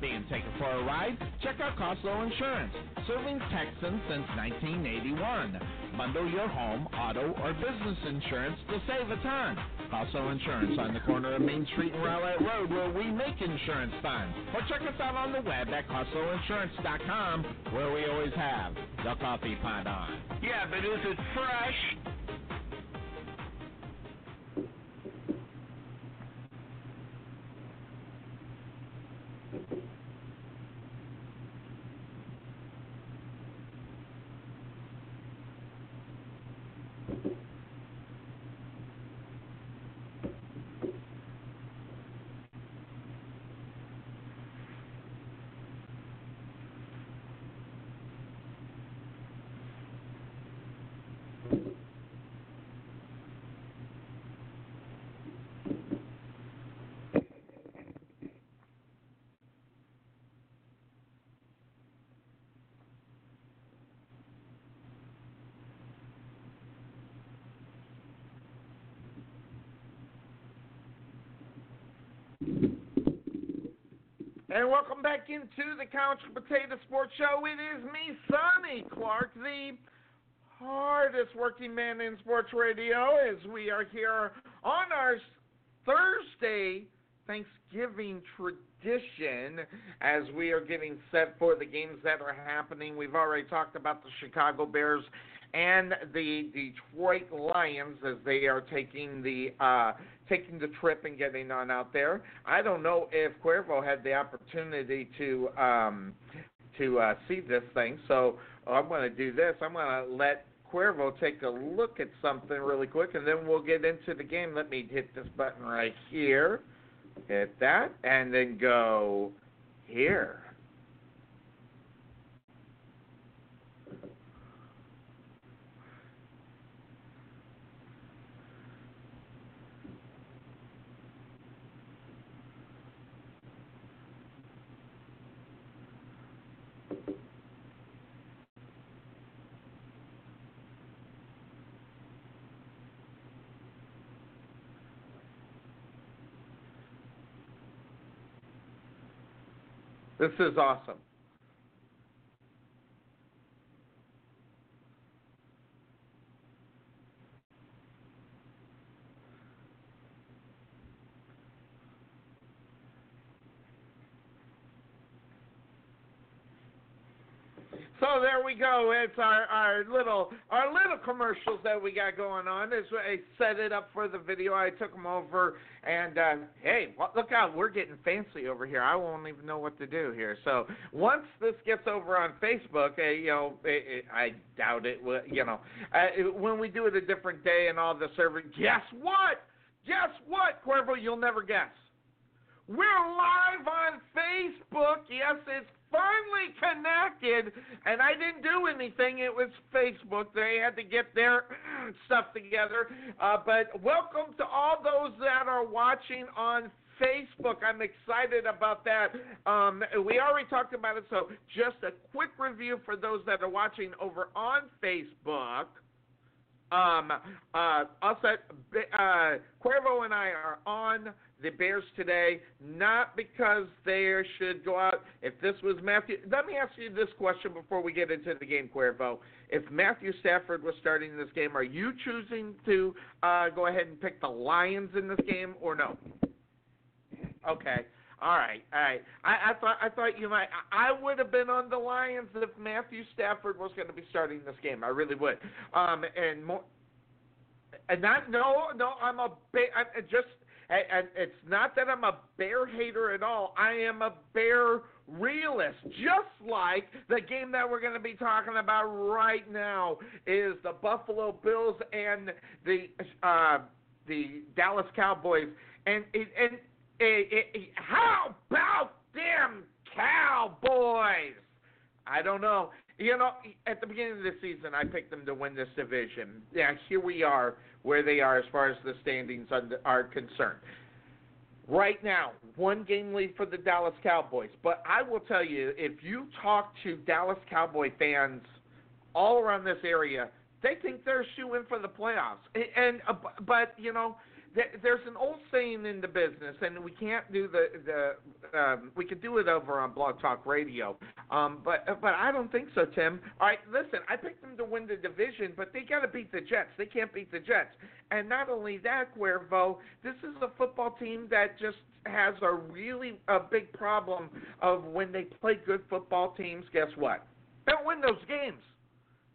Being taken for a ride? Check out Costlow Insurance, serving Texans since 1981. Bundle your home, auto, or business insurance to save a ton. Costlow Insurance on the corner of Main Street and Rowlett Road where we make insurance fun. Or check us out on the web at CostlowInsurance.com where we always have the coffee pot on. Yeah, but is it fresh? And welcome back into the Couch Potato Sports Show. It is me, Sonny Clark, the hardest working man in sports radio, as we are here on our Thursday Thanksgiving tradition as we are getting set for the games that are happening. We've already talked about the Chicago Bears and the Detroit Lions as they are taking the uh, taking the trip and getting on out there. I don't know if Cuervo had the opportunity to um, to uh, see this thing, so I'm going to do this. I'm going to let Cuervo take a look at something really quick, and then we'll get into the game. Let me hit this button right here, hit that, and then go here. This is awesome. So there we go. It's our, our little our little commercials that we got going on. As I set it up for the video, I took them over, and uh, hey, look out, we're getting fancy over here. I won't even know what to do here. So once this gets over on Facebook, uh, you know, it, it, I doubt it. Will, you know, uh, when we do it a different day and all the server, guess what? Guess what, Cuervo? You'll never guess. We're live on Facebook. Yes, it's finally connected, and I didn't do anything. It was Facebook. They had to get their stuff together. Uh, but welcome to all those that are watching on Facebook. I'm excited about that. Um, we already talked about it, so just a quick review for those that are watching over on Facebook. Um, uh, at, uh, Cuervo and I are on the Bears today, not because they should go out. If this was Matthew, let me ask you this question before we get into the game, Cuervo. If Matthew Stafford was starting this game, are you choosing to uh, go ahead and pick the Lions in this game or no? Okay. All right, all right. I, I thought I thought you might. I would have been on the Lions if Matthew Stafford was going to be starting this game. I really would. Um, and more, and not no no. I'm a big. I, just and it's not that I'm a bear hater at all. I am a bear realist. Just like the game that we're going to be talking about right now is the Buffalo Bills and the uh, the Dallas Cowboys. And it, and it, it, eh, eh, eh, how about them Cowboys? I don't know. You know, at the beginning of the season, I picked them to win this division. Yeah, here we are where they are as far as the standings are concerned. right now, one game lead for the Dallas Cowboys. But I will tell you, if you talk to Dallas Cowboy fans all around this area, they think they're shooing for the playoffs. And uh, but you know, there's an old saying in the business, and we can't do the the um, we could do it over on Blog Talk Radio, um, but but I don't think so, Tim. All right, listen, I picked them to win the division, but they got to beat the Jets. They can't beat the Jets, and not only that, Cuervo, this is a football team that just has a really a big problem of when they play good football teams. Guess what? They don't win those games.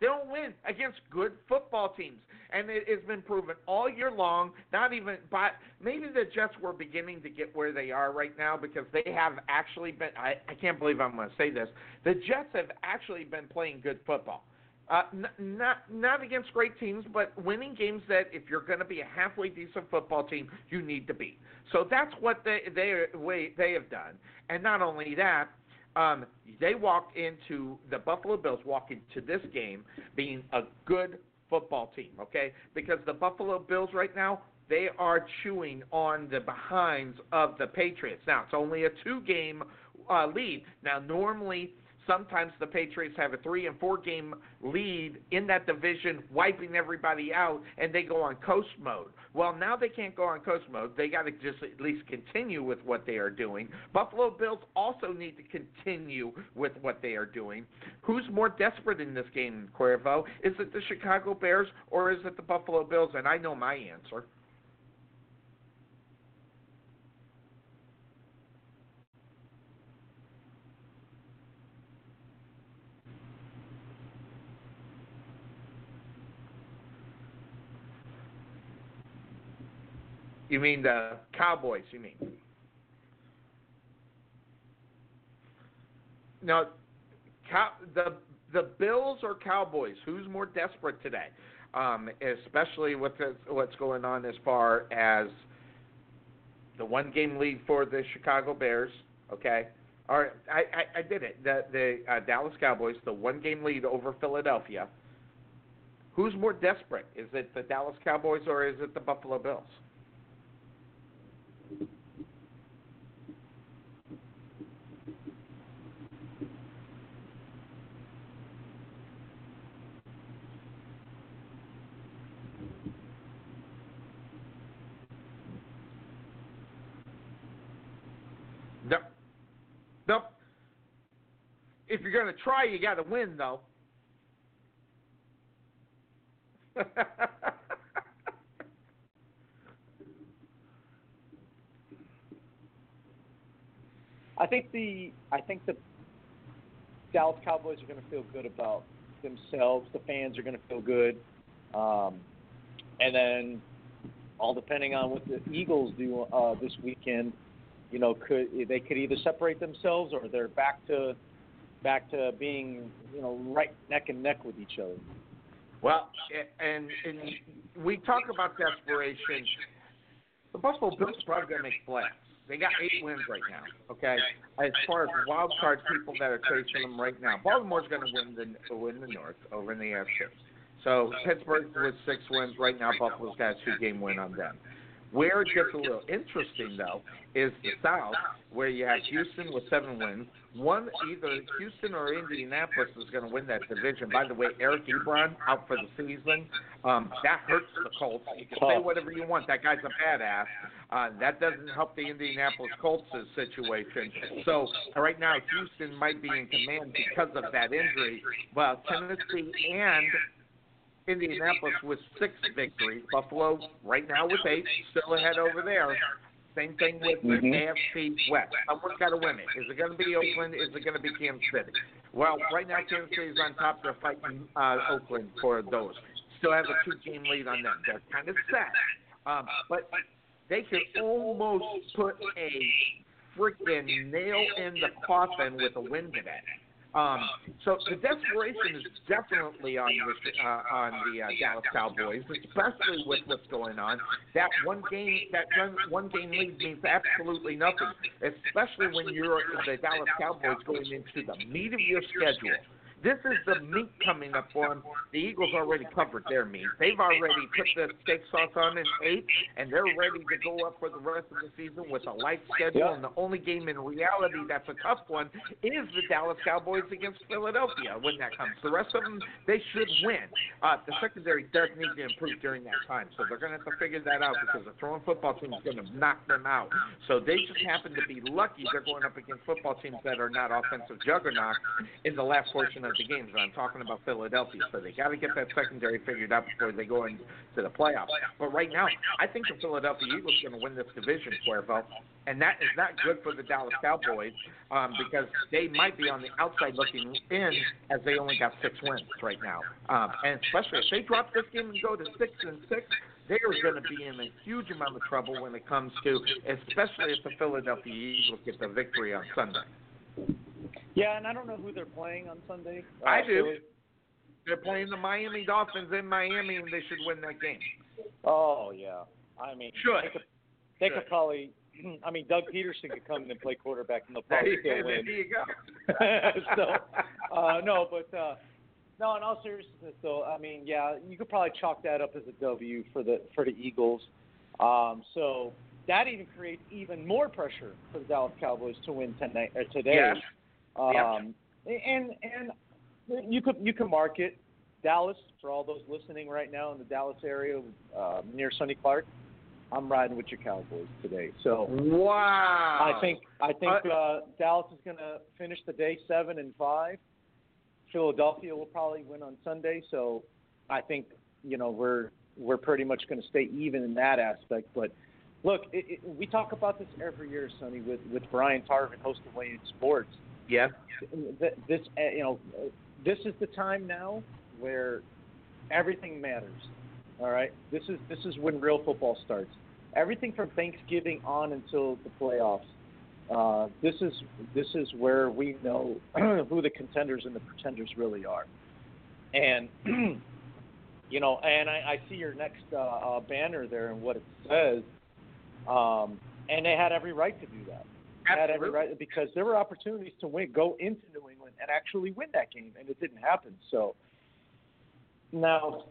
They don't win against good football teams, and it has been proven all year long. Not even, but maybe the Jets were beginning to get where they are right now because they have actually been. I, I can't believe I'm going to say this. The Jets have actually been playing good football. Uh, n- not not against great teams, but winning games that if you're going to be a halfway decent football team, you need to beat. So that's what they they way they have done, and not only that, um, they walked into the Buffalo Bills walk into this game being a good football team, okay? Because the Buffalo Bills right now they are chewing on the behinds of the Patriots. Now it's only a two-game uh, lead. Now normally sometimes the Patriots have a three and four game lead in that division, wiping everybody out, and they go on coast mode. Well, now they can't go on coast mode. They got to just at least continue with what they are doing. Buffalo Bills also need to continue with what they are doing. Who's more desperate in this game, Cuervo? Is it the Chicago Bears or is it the Buffalo Bills? And I know my answer. You mean the Cowboys? You mean? No, cow, the the Bills or Cowboys? Who's more desperate today? Um, especially with the, what's going on as far as the one game lead for the Chicago Bears. Okay, all right, I, I, I did it. The the uh, Dallas Cowboys, the one game lead over Philadelphia. Who's more desperate? Is it the Dallas Cowboys or is it the Buffalo Bills? Nope. Nope. If you're going to try, you got to win, though. I think the I think the Dallas Cowboys are going to feel good about themselves. The fans are going to feel good, um, and then all depending on what the Eagles do uh, this weekend, you know, could they could either separate themselves or they're back to back to being you know right neck and neck with each other. Well, and and we talk about desperation. The Buffalo Bills are probably going to make playoffs. They got eight wins right now. Okay, as far as wild card people that are chasing them right now, Baltimore's going to win the win the North over in the AFC. So Pittsburgh with six wins right now. Buffalo's got a two game win on them. Where it gets a little interesting though is the South, where you have Houston with seven wins. One either Houston or Indianapolis is going to win that division. By the way, Eric Ebron out for the season. Um, that hurts the Colts. You can say whatever you want. That guy's a badass. Uh, that doesn't help the Indianapolis Colts situation. So right now, Houston might be in command because of that injury. Well, Tennessee and Indianapolis with six victories. Buffalo right now with eight, still ahead over there. Same thing with the Mhm. AFC West. Someone's got to win it. Is it going to be Oakland? Is it going to be Kansas City? Well, right now Kansas City is on top. They're fighting uh, Oakland for those. Still have a two-game lead on them. They're kind of set, um, but they could almost put a freaking nail in the coffin with a win today. Um, so the desperation is definitely on the uh, on the uh, Dallas Cowboys, especially with what's going on. That one game, that one, game lead means absolutely nothing, especially when you're the Dallas Cowboys going into the meat of your schedule. This is the meat coming up for them. The Eagles already covered their meat. They've already put the steak sauce on and ate, and they're ready to go up for the rest of the season with a light schedule. Yeah. And the only game in reality that's a tough one is the Dallas Cowboys against Philadelphia when that comes. The rest of them, they should win. Uh, the secondary does need to improve during that time, so they're going to have to figure that out because the throwing football team is going to knock them out. So they just happen to be lucky they're going up against football teams that are not offensive juggernauts in the last portion of the games. And I'm talking about Philadelphia, so they got to get that secondary figured out before they go into the playoffs. But right now, I think the Philadelphia Eagles are going to win this division, Cuervo, and that is not good for the Dallas Cowboys um, because they might be on the outside looking in as they only got six wins right now. Um, and especially if they drop this game and go to six and six, they are going to be in a huge amount of trouble when it comes to, especially if the Philadelphia Eagles get the victory on Sunday. Yeah, and I don't know who they're playing on Sunday. Uh, I do. Philly. They're playing the Miami Dolphins in Miami, and they should win that game. Oh yeah. I mean, Should. they could, they Should. could probably. <clears throat> I mean, Doug Pederson could come in and play quarterback, and they'll probably still there win. you go. <laughs> so, uh, no, but uh, no. In all seriousness, though, I mean, yeah, you could probably chalk that up as a W for the for the Eagles. Um, so that even creates even more pressure for the Dallas Cowboys to win tonight or today. Yes. Um, and and you could you can market Dallas for all those listening right now in the Dallas area uh, near Sonny Clark. I'm riding with your Cowboys today. So Wow. I think I think uh, Dallas is going to finish the day seven and five. Philadelphia will probably win on Sunday, so I think you know we're we're pretty much going to stay even in that aspect. But look, it, it, we talk about this every year, Sonny, with with Brian Tarvin hosting Wayne Sports. Yeah. This uh, you know this is the time now where everything matters. All right, this is this is when real football starts. Everything from Thanksgiving on until the playoffs. Uh, this is this is where we know <clears throat> who the contenders and the pretenders really are. And <clears throat> you know, and I, I see your next uh, uh, banner there and what it says. Um, and they had every right to do that. Had every right because there were opportunities to win, go into New England and actually win that game, and it didn't happen. So now,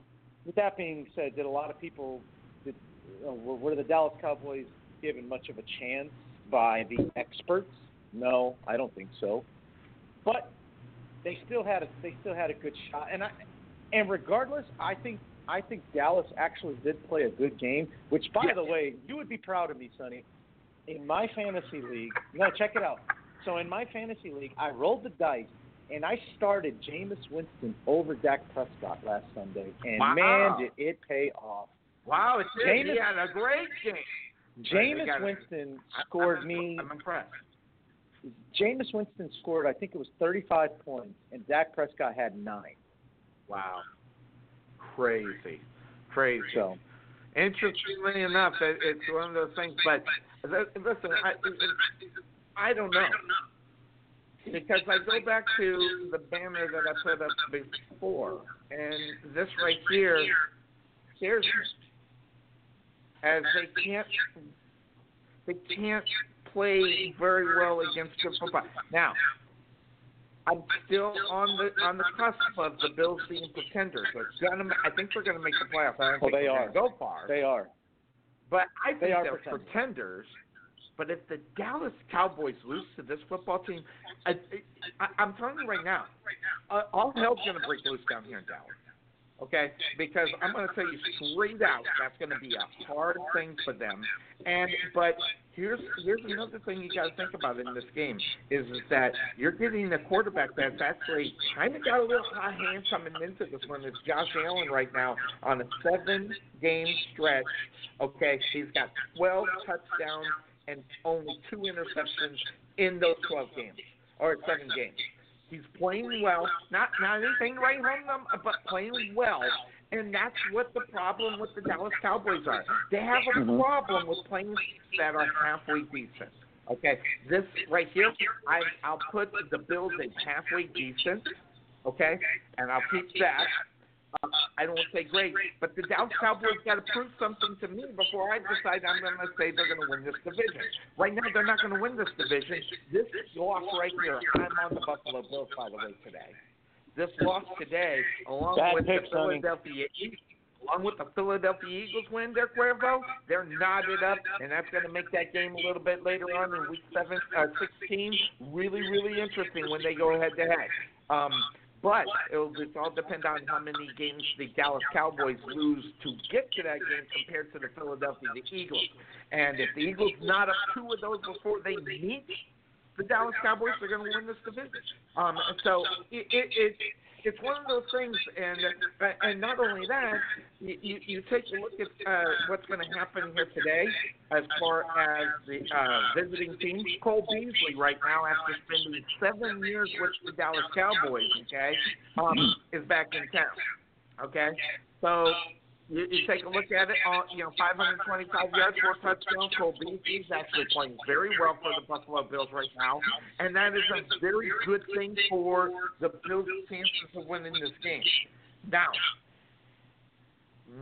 with that being said, did a lot of people did, uh, were, were the Dallas Cowboys given much of a chance by the experts? No, I don't think so. But they still had a they still had a good shot, and I and regardless, I think I think Dallas actually did play a good game. Which, by Yes. the way, you would be proud of me, Sonny. In my fantasy league, no, check it out. So in my fantasy league, I rolled the dice and I started Jameis Winston over Dak Prescott last Sunday, and Wow. man, did it pay off. Wow, it did. Jameis- he had a great game. Jameis gotta- Winston scored I'm, me. I'm impressed. Jameis Winston scored, I think it was 35 points, and Dak Prescott had nine. Wow. Crazy. Crazy. So Interestingly enough, it, it's one of those things. But listen, I, I don't know because I go back to the banner that I put up before, and this right here scares me, as they can't they can't play very well against good football. Now, I'm still on the on the cusp of the Bills being pretenders. They're gonna, I think they're going to make the playoffs. I don't Well, think they are. go far. they are. But I think They are they're pretenders. pretenders. But if the Dallas Cowboys lose to this football team, I, I, I'm telling you right now, uh, all hell's going to break loose down here in Dallas. Okay, because I'm going to tell you straight out, that's going to be a hard thing for them. And but here's here's another thing you got to think about in this game is, that you're getting a quarterback that's actually kind of got a little hot hand coming into this one. It's Josh Allen right now on a seven game stretch. Okay, he's got 12 touchdowns and only two interceptions in those 12 games or seven games. He's playing well, not not anything right home them, but playing well. And that's what the problem with the Dallas Cowboys are. They have a Mhm. problem with playing that are halfway decent. Okay, this right here, I I'll put the Bills as halfway decent. Okay, and I'll keep that. Uh, I don't say great, but the Dallas Cowboys got to prove something to me before I decide I'm going to say they're going to win this division. Right now, they're not going to win this division. This loss right here, I'm on the Buffalo Bills, by the way, today. this loss today, along Bad with pick, the. Philadelphia Eagles, along with the Philadelphia Eagles win there, Cuervo, they're knotted up, and that's going to make that game a little bit later on in Week Seven, uh, 16 really, really interesting when they go head to head. Um, but it'll just all depend on how many games the Dallas Cowboys lose to get to that game compared to the Philadelphia Eagles. And if the Eagles not up two of those before they meet the Dallas Cowboys, they're going to win this division. Um, so it, it, it it's one of those things, and uh, and not only that, you, you, take a look at uh, what's going to happen here today as far as the uh, visiting team. Cole Beasley right now, after spending seven years with the Dallas Cowboys, okay, um, is back in town. Okay, so you, you take a look at it. Uh, you know, 525 yards, four touchdowns. Cole Beasley's actually playing very well for the Buffalo Bills right now, and that is a very good thing for the Bills' chances of winning this game. Now,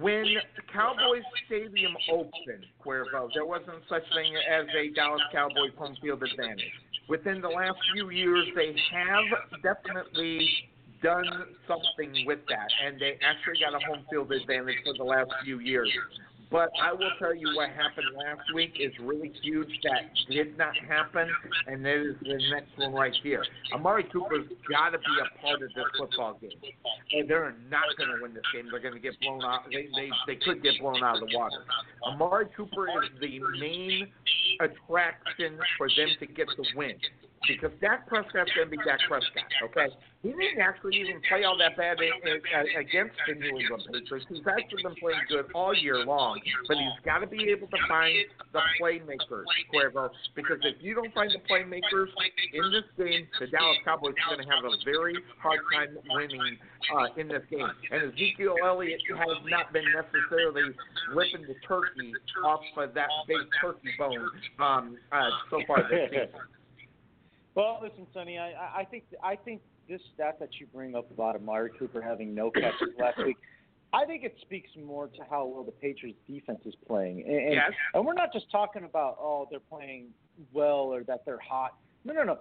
when Cowboys Stadium opened, Cuervo, there wasn't such thing as a Dallas Cowboys home field advantage. Within the last few years, they have definitely done something with that, and they actually got a home field advantage for the last few years. But I will tell you what happened last week is really huge. That did not happen, and that is the next one right here. Amari Cooper's got to be a part of this football game, and they're not going to win this game. They're going to get blown out. They, they they could get blown out of the water. Amari Cooper is the main attraction for them to get the win. Because Dak Prescott's going to be Dak Prescott, okay? He didn't actually even play all that bad in, in, uh, against the New England Patriots. He's actually been playing good all year long, but he's got to be able to find the playmakers, Cuervo. Because if you don't find the playmakers in this game, the Dallas Cowboys are going to have a very hard time winning uh, in this game. And Ezekiel Elliott has not been necessarily ripping the turkey off of that big turkey bone um, uh, so far this season. Well, listen, Sonny, I, I- think I think this stat that you bring up about Amari Cooper having no catches <coughs> last week, I think it speaks more to how well the Patriots defense is playing. And, and, Yes. and we're not just talking about oh they're playing well or that they're hot. No, no, no.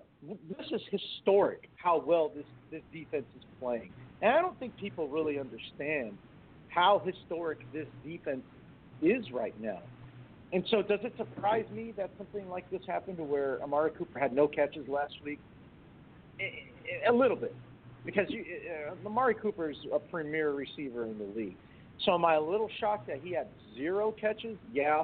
This is historic how well this this defense is playing. And I don't think people really understand how historic this defense is right now. And so, does it surprise me that something like this happened to where Amari Cooper had no catches last week? A- little bit, because you, uh, Amari Cooper is a premier receiver in the league. So, am I a little shocked that he had zero catches? Yeah.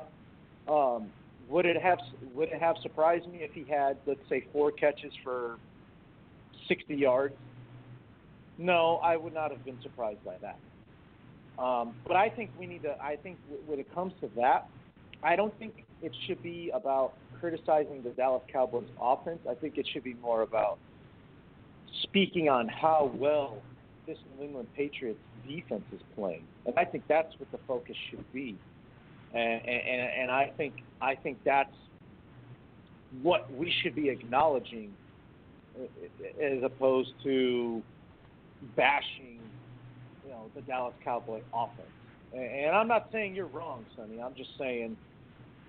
Um, would it have Would it have surprised me if he had, let's say, four catches for 60 yards? No, I would not have been surprised by that. Um, but I think we need to. I think when it comes to that, I don't think it should be about criticizing the Dallas Cowboys offense. I think it should be more about speaking on how well this New England Patriots defense is playing, and I think that's what the focus should be. And and, and I think I think that's what we should be acknowledging, as opposed to bashing, you know, the Dallas Cowboy offense. And I'm not saying you're wrong, Sonny. I'm just saying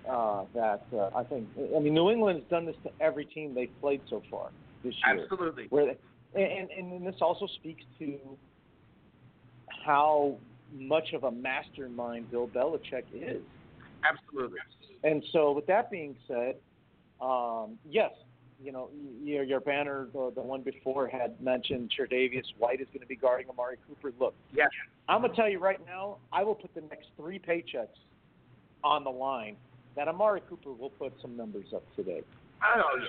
uh, that uh, I think I mean New England's done this to every team they've played so far this year. Absolutely. Where they, and, and and this also speaks to how much of a mastermind Bill Belichick is. Absolutely. And so, with that being said, um, yes, you know, your your banner, the, the one before, had mentioned Tre'Davious White is going to be guarding Amari Cooper. Look, Yes. I'm going to tell you right now, I will put the next three paychecks on the line that Amari Cooper will put some numbers up today. Oh yeah.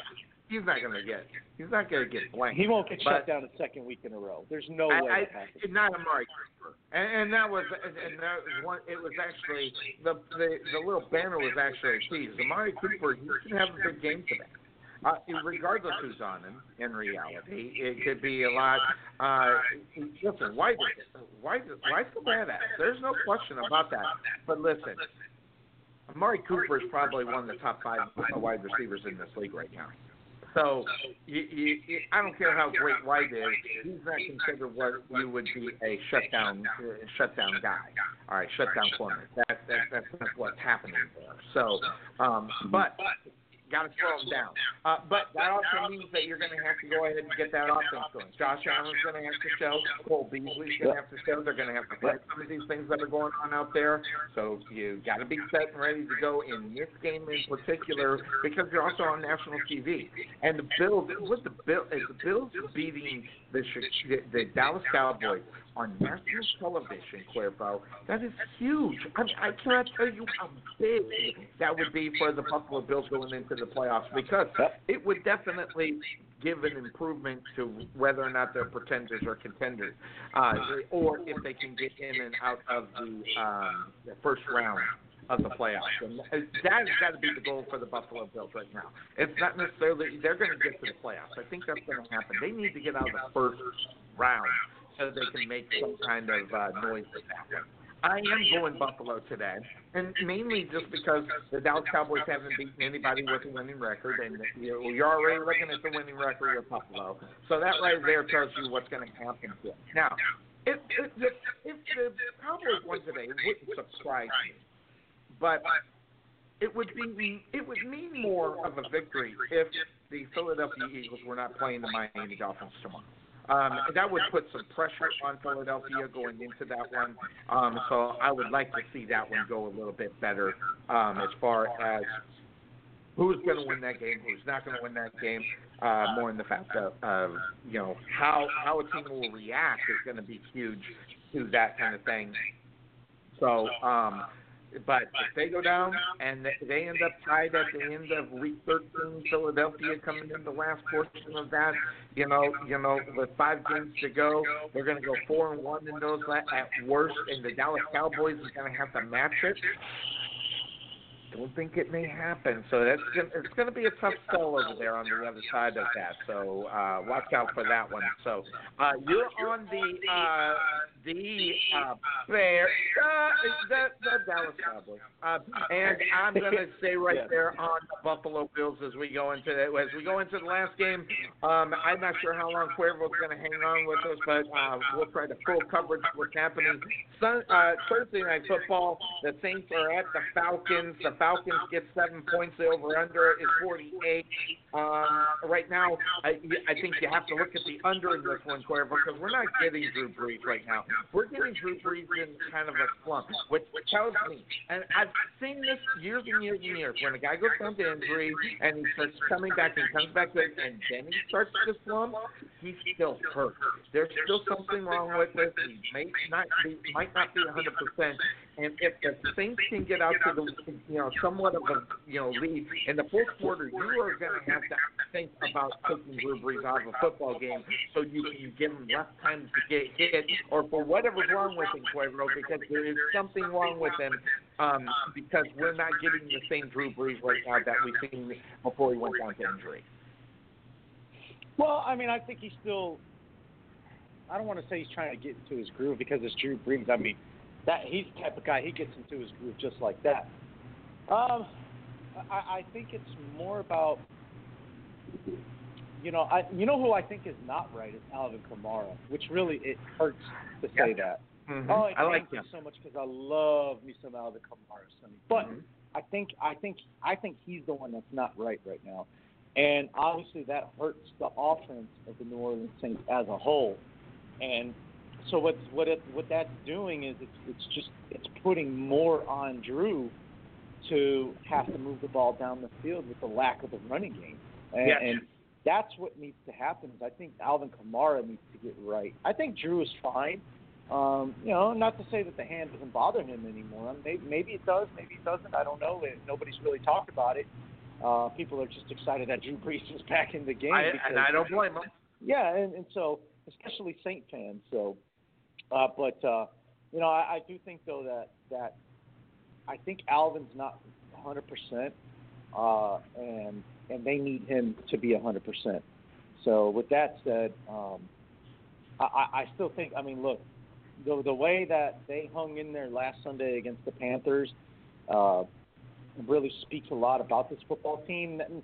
He's not gonna get. He's not gonna get blanked. He won't get shut down a second week in a row. There's no I, way I, that not Amari Cooper, and, and that was and that was one. It was actually the the the little banner was actually a tease. Amari Cooper, he can have a big game today. Uh, regardless who's on him, in reality, it could be a lot. Uh, listen, White, why, White, is- White's a badass. There's no question about that. But listen, Amari Cooper is probably one of the top five wide receivers in this league right now. So you, you, you, I don't care how great White is, he's not considered what you would be a shutdown uh, shutdown guy. All right, shutdown corner. That, that that's not what's happening there. So, um, but Got to slow them down. Uh, but that also means that you're going to have to go ahead and get that offense going. Josh Allen's going to have to show. Cole Beasley's going to have to show. They're going to have to fight some of these things that are going on out there. So you got to be set and ready to go in this game in particular because you're also on national TV. And the Bills, with the Bill, is the Bills beating the the Dallas Cowboys on national television, Cuervo. That is huge. I, mean, I cannot tell you how big that would be for the Buffalo Bills going into the playoffs because it would definitely give an improvement to whether or not they're pretenders or contenders, uh, or if they can get in and out of the, um, the first round of the playoffs. And that has got to be the goal for the Buffalo Bills right now. It's not necessarily they're going to get to the playoffs. I think that's going to happen. They need to get out of the first round so they can make some kind of uh, noise with that one. I am going Buffalo today, and mainly just because the Dallas Cowboys haven't beaten anybody with a winning record, and you're already looking at the winning record with Buffalo. So that right there tells you what's going to happen here. Now, if, if, the, if the Cowboys won today, it wouldn't surprise me, but it would be it would mean more of a victory if the Philadelphia Eagles were not playing the Miami Dolphins tomorrow. Um, that would put some pressure on Philadelphia going into that one. Um, so I would like to see that one go a little bit better um, as far as who's going to win that game, who's not going to win that game. Uh, more in the fact of, of you know how how a team will react is going to be huge to that kind of thing. So, um, but if they go down and they- end up tied at the end of week 13, Philadelphia coming in the last portion of that, you know, you know, with five games to go, they're going to go four and one in those at worst, and the Dallas Cowboys is going to have to match it. Don't think it may happen. So that's gonna, it's going to be a tough sell over there on the other side of that. So uh, watch out for that one. So uh, you're on the uh, the uh, Bear, uh, the, the Dallas Cowboys, uh, and I'm going <laughs> to stay right Yeah. there on the Buffalo Bills as we go into the, as we go into the last game. Um, I'm not sure how long Cuervo's going to hang on with us, but uh, we'll try to full coverage of what's happening. Sun, uh, Thursday night football, the Saints are at the Falcons. The Falcons get seven points. The over under is 48. Um, right now, I, I think you have to look at the under in this one, Cuervo, because we're not getting Drew Brees right now. We're getting Drew Brees in kind of a slump, which tells me, and I've seen this years and years and years, when a guy goes down to injury and he starts coming back and comes back good, and then he starts to slump, he's still hurt. There's still something wrong with this. He may not be, might not be 100 percent. And if the Saints can get out to the, you know, somewhat of a, you know, lead in the fourth quarter, you are going to have to think about taking Drew Brees out of a football game so you can give him less time to get hit, or for whatever's wrong with him, Cuervo, because there is something wrong with him, um, because we're not getting the same Drew Brees right now that we've seen before he went down to injury. Well, I mean, I think he's still. I don't want to say he's trying to get into his groove because it's Drew Brees. I mean, that he's the type of guy he gets into his groove just like that. Um, I, I think it's more about. You know, I you know who I think is not right is Alvin Kamara, which really it hurts to say that. Mhm. Oh, it I like him. so much because I love me some Alvin Kamara, Sonny. But Mhm. I think I think I think he's the one that's not right right now, and obviously that hurts the offense of the New Orleans Saints as a whole. And so what what it, what that's doing is it's it's just it's putting more on Drew to have to move the ball down the field with the lack of a running game, and, Yes. and that's what needs to happen. Is I think Alvin Kamara needs to get right. I think Drew is fine. Um, you know, not to say that the hand doesn't bother him anymore. Maybe, maybe it does, maybe it doesn't. I don't know. Nobody's really talked about it. Uh, people are just excited that Drew Brees is back in the game. I, because, and I don't blame him. yeah, and, and so especially Saint fans. So, uh, but uh, you know, I, I do think though that that I think Alvin's not 100 percent, uh, and and they need him to be 100 percent. So with that said, um, I, I still think. I mean, look, the the way that they hung in there last Sunday against the Panthers. Uh, really speaks a lot about this football team. And,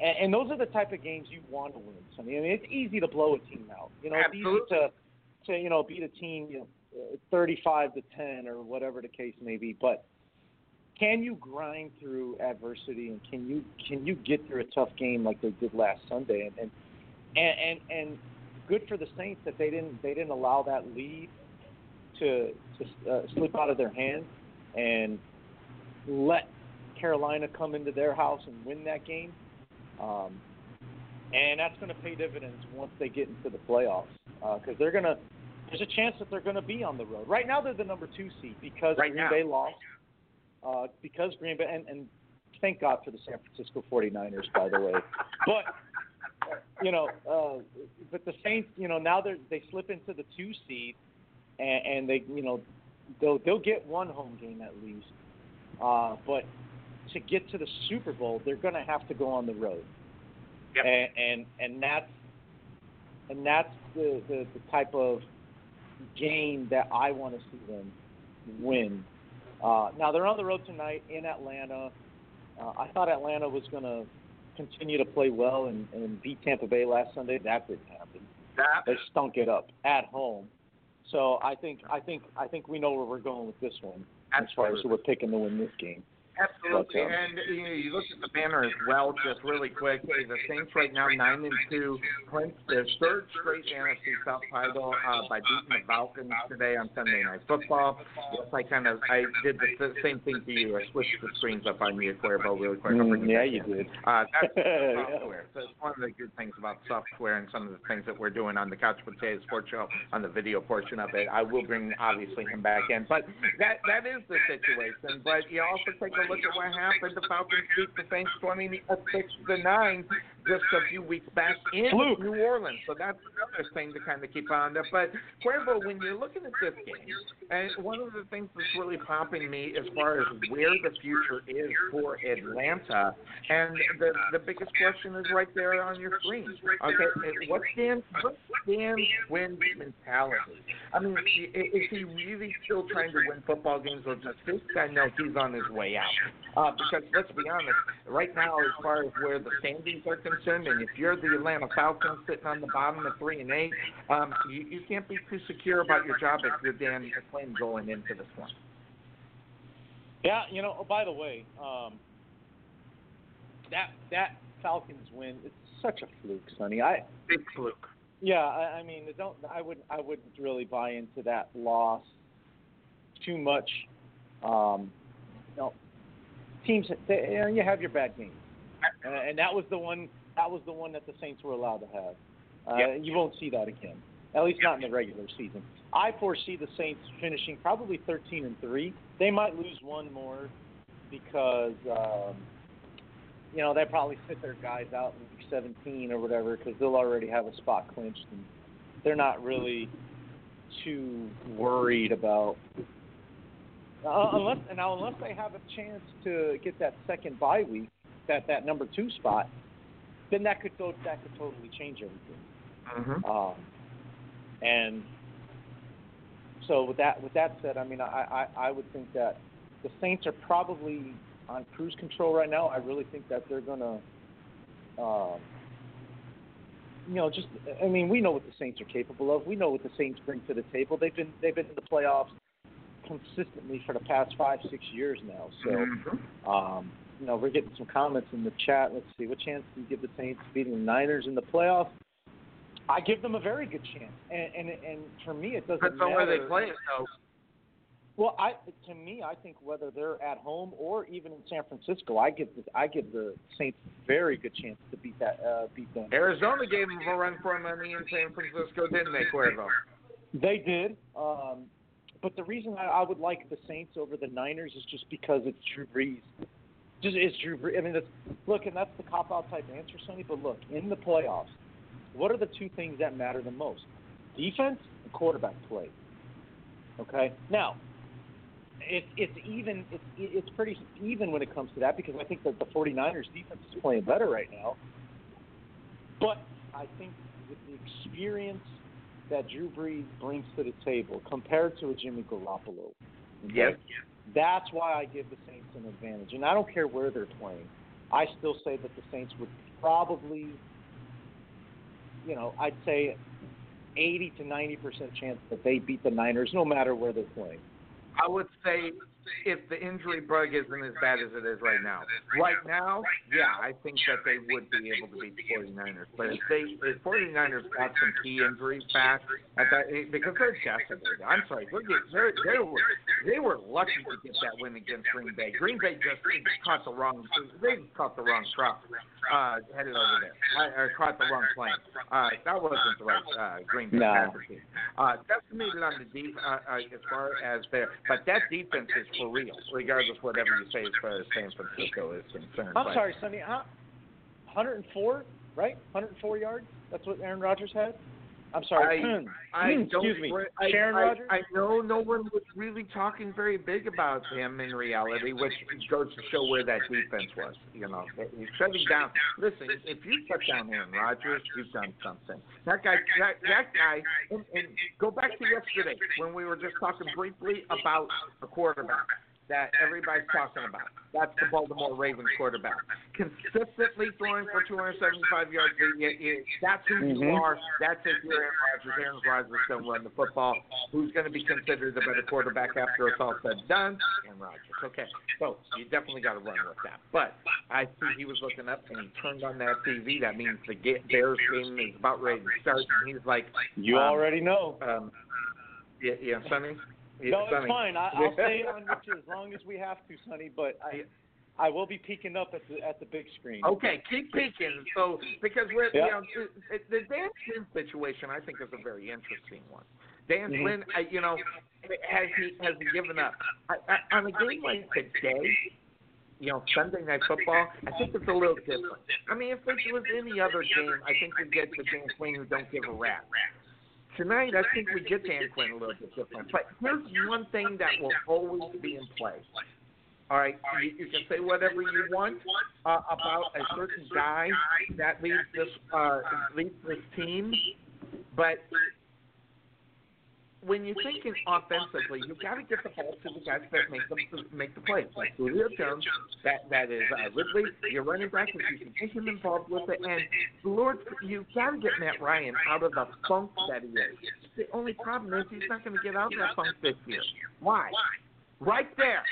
and those are the type of games you want to win. So, I mean, it's easy to blow a team out. You know, it's easy to to you know beat a team you know, uh, 35 to 10 or whatever the case may be. But can you grind through adversity and can you can you get through a tough game like they did last Sunday and and and and, good for the Saints that they didn't they didn't allow that lead to to uh, slip out of their hands and let Carolina come into their house and win that game. Um, and that's going to pay dividends once they get into the playoffs because they're going to. There's a chance that they're going to be on the road. Right now, they're the number two seed because Right Green now. Bay lost. Uh, because Green Bay and, and thank God for the San Francisco 49ers, by the way. <laughs> But you know, uh, but the Saints, you know, now they they slip into the two seed, and, and they, you know, they'll they'll get one home game at least. Uh, but to get to the Super Bowl, they're going to have to go on the road, Yep. and, and and that's and that's the, the the type of game that I want to see them win. Uh, now they're on the road tonight in Atlanta. Uh, I thought Atlanta was going to continue to play well and, and beat Tampa Bay last Sunday. That didn't happen. That They stunk it up at home. So I think I think I think we know where we're going with this one as far as who we're picking to win this game. Absolutely, But, and you, know, you look at the banner as well, just really quick. The Saints right now nine and two, clinched their third straight NFC South title uh, by beating the Falcons today on Sunday Night Football. Yes, I kind of I did the same thing to you. I switched the screens up on you, Cuervo, really quick. Mm, yeah, you did. Uh, that's <laughs> software. So it's one of the good things about software and some of the things that we're doing on the Couch Potato Sports Show on the video portion of it. I will bring obviously him back in, but that that is the situation. But you also take a look at what happened. The Falcons beat the Saints twenty six to nine just a few weeks back in Fluke. New Orleans. So that's another thing to kind of keep on. There. But Cuervo, when you're looking at this game, and one of the things that's really popping me as far as where the future is for Atlanta, and the the biggest question is right there on your screen. Okay, and what's Dan what's Dan Quinn's mentality? I mean, is he really still trying to win football games, or does this guy know he's on his way out? Uh, because let's be honest, right now, as far as where the standings are concerned, and if you're the Atlanta Falcons sitting on the bottom at three and eight, um, you, you can't be too secure about your job if you're Dan Quinn going into this one. Yeah, you know. Oh, by the way, um, that that Falcons win it's such a fluke, Sonny. I Big fluke. yeah, I, I mean, don't I would I wouldn't really buy into that loss too much. Um, you know, teams they, you, know, you have your bad games, uh, and that was the one that was the one that the Saints were allowed to have. Uh, Yep. You won't see that again, at least not in the regular season. I foresee the Saints finishing probably 13 and three. They might lose one more because um, you know they probably sit their guys out in week 17 or whatever because they'll already have a spot clinched and they're not really too worried about uh, unless and now unless they have a chance to get that second bye week, that that number two spot, then that could go that could totally change everything. Mm-hmm. Um, and so with that with that said, I mean I, I I would think that the Saints are probably on cruise control right now. I really think that they're gonna. Um, you know, just I mean, we know what the Saints are capable of. We know what the Saints bring to the table. They've been they've been in the playoffs consistently for the past five six years now. So, Mm-hmm. um, you know, we're getting some comments in the chat. Let's see, what chance do you give the Saints beating the Niners in the playoffs? I give them a very good chance, and and, and for me, it doesn't Depends on matter. where they play it, though. Well, I to me, I think whether they're at home or even in San Francisco, I give the, I give the Saints a very good chance to beat that uh, beat them. Arizona gave them a run for money in San Francisco, didn't they, Cuervo? They did, um, but the reason I, I would like the Saints over the Niners is just because it's Drew Brees. Just it's Drew Brees. I mean, that's, look, and that's the cop out type answer, Sonny. But look, in the playoffs, what are the two things that matter the most? Defense and quarterback play. Okay, now it's it's even it's it's pretty even when it comes to that because I think that the 49ers defense is playing better right now. But I think with the experience that Drew Brees brings to the table compared to a Jimmy Garoppolo, Yes. that's why I give the Saints an advantage. And I don't care where they're playing. I still say that the Saints would probably, you know, I'd say 80 to 90 percent chance that they beat the Niners, no matter where they're playing. I would say if the injury bug isn't as bad as it is right now. Right now, yeah, I think that they would be able to beat the 49ers. But if they if 49ers got some key injuries back at that because they're decimated. I'm sorry, they're, they're, they were they were lucky to get that win against Green Bay. Green Bay just caught the wrong they caught the wrong truck uh, headed over there. Uh, or caught the wrong plane. Uh, that wasn't the right uh, Green Bay No. Packers team. Uh, decimated on the deep uh, uh, as far as there, but that defense is for real, regardless whatever you say as far as San Francisco is concerned. I'm sorry, Sonny. How, 104, right? 104 yards. That's what Aaron Rodgers had. I'm sorry. I. I Hmm, don't, excuse me. I, Sharon I, Rodgers. I know no one was really talking very big about him in reality, which goes to show where that defense was. You know, he's shutting down. Listen, if you shut down Aaron Rodgers, you've done something. That guy, that, that guy, and, and go back to yesterday when we were just talking briefly about a quarterback that everybody's talking about. That's the Baltimore Ravens quarterback. Consistently throwing for 275 yards. You- you- That's who you Mhm. are. That's if you're Aaron Rodgers. Aaron Rodgers is going to run the football. Who's going to be considered the better quarterback after it's all said and done? Aaron Rodgers. Okay. So you definitely got to run with that. But I see he was looking up and he turned on that TV. That means the Bears game is about ready to start. And he's like, You um, already know. Um, yeah, yeah, Sonny. Yeah, no, it's Sonny. fine. I, I'll stay <laughs> on with you as long as we have to, Sonny. But I, I will be peeking up at the at the big screen. Okay, keep peeking. So because we're you know the, the Dan Quinn situation, I think is a very interesting one. Dan Mhm. Quinn, I, you know, has he has he given up I, I, on a game like today? You know, Sunday night football. I think it's a little different. I mean, if it was any other game, I think we get the Dan Quinn who don't give a rap. Tonight, I think we get Dan Quinn a little bit different. But here's one thing that will always be in play. All right, you, you can say whatever you want uh, about a certain guy that leads this uh, leads this team, but when you're thinking offensively, you've got to get the ball to the guys that make the make the plays. Like Julio Jones, that that is uh, Ridley, your running back, if you can get him involved with it, and Lord, you've got to get Matt Ryan out of the funk that he is. The only problem is he's not going to get out of that funk this year. Why? Right there,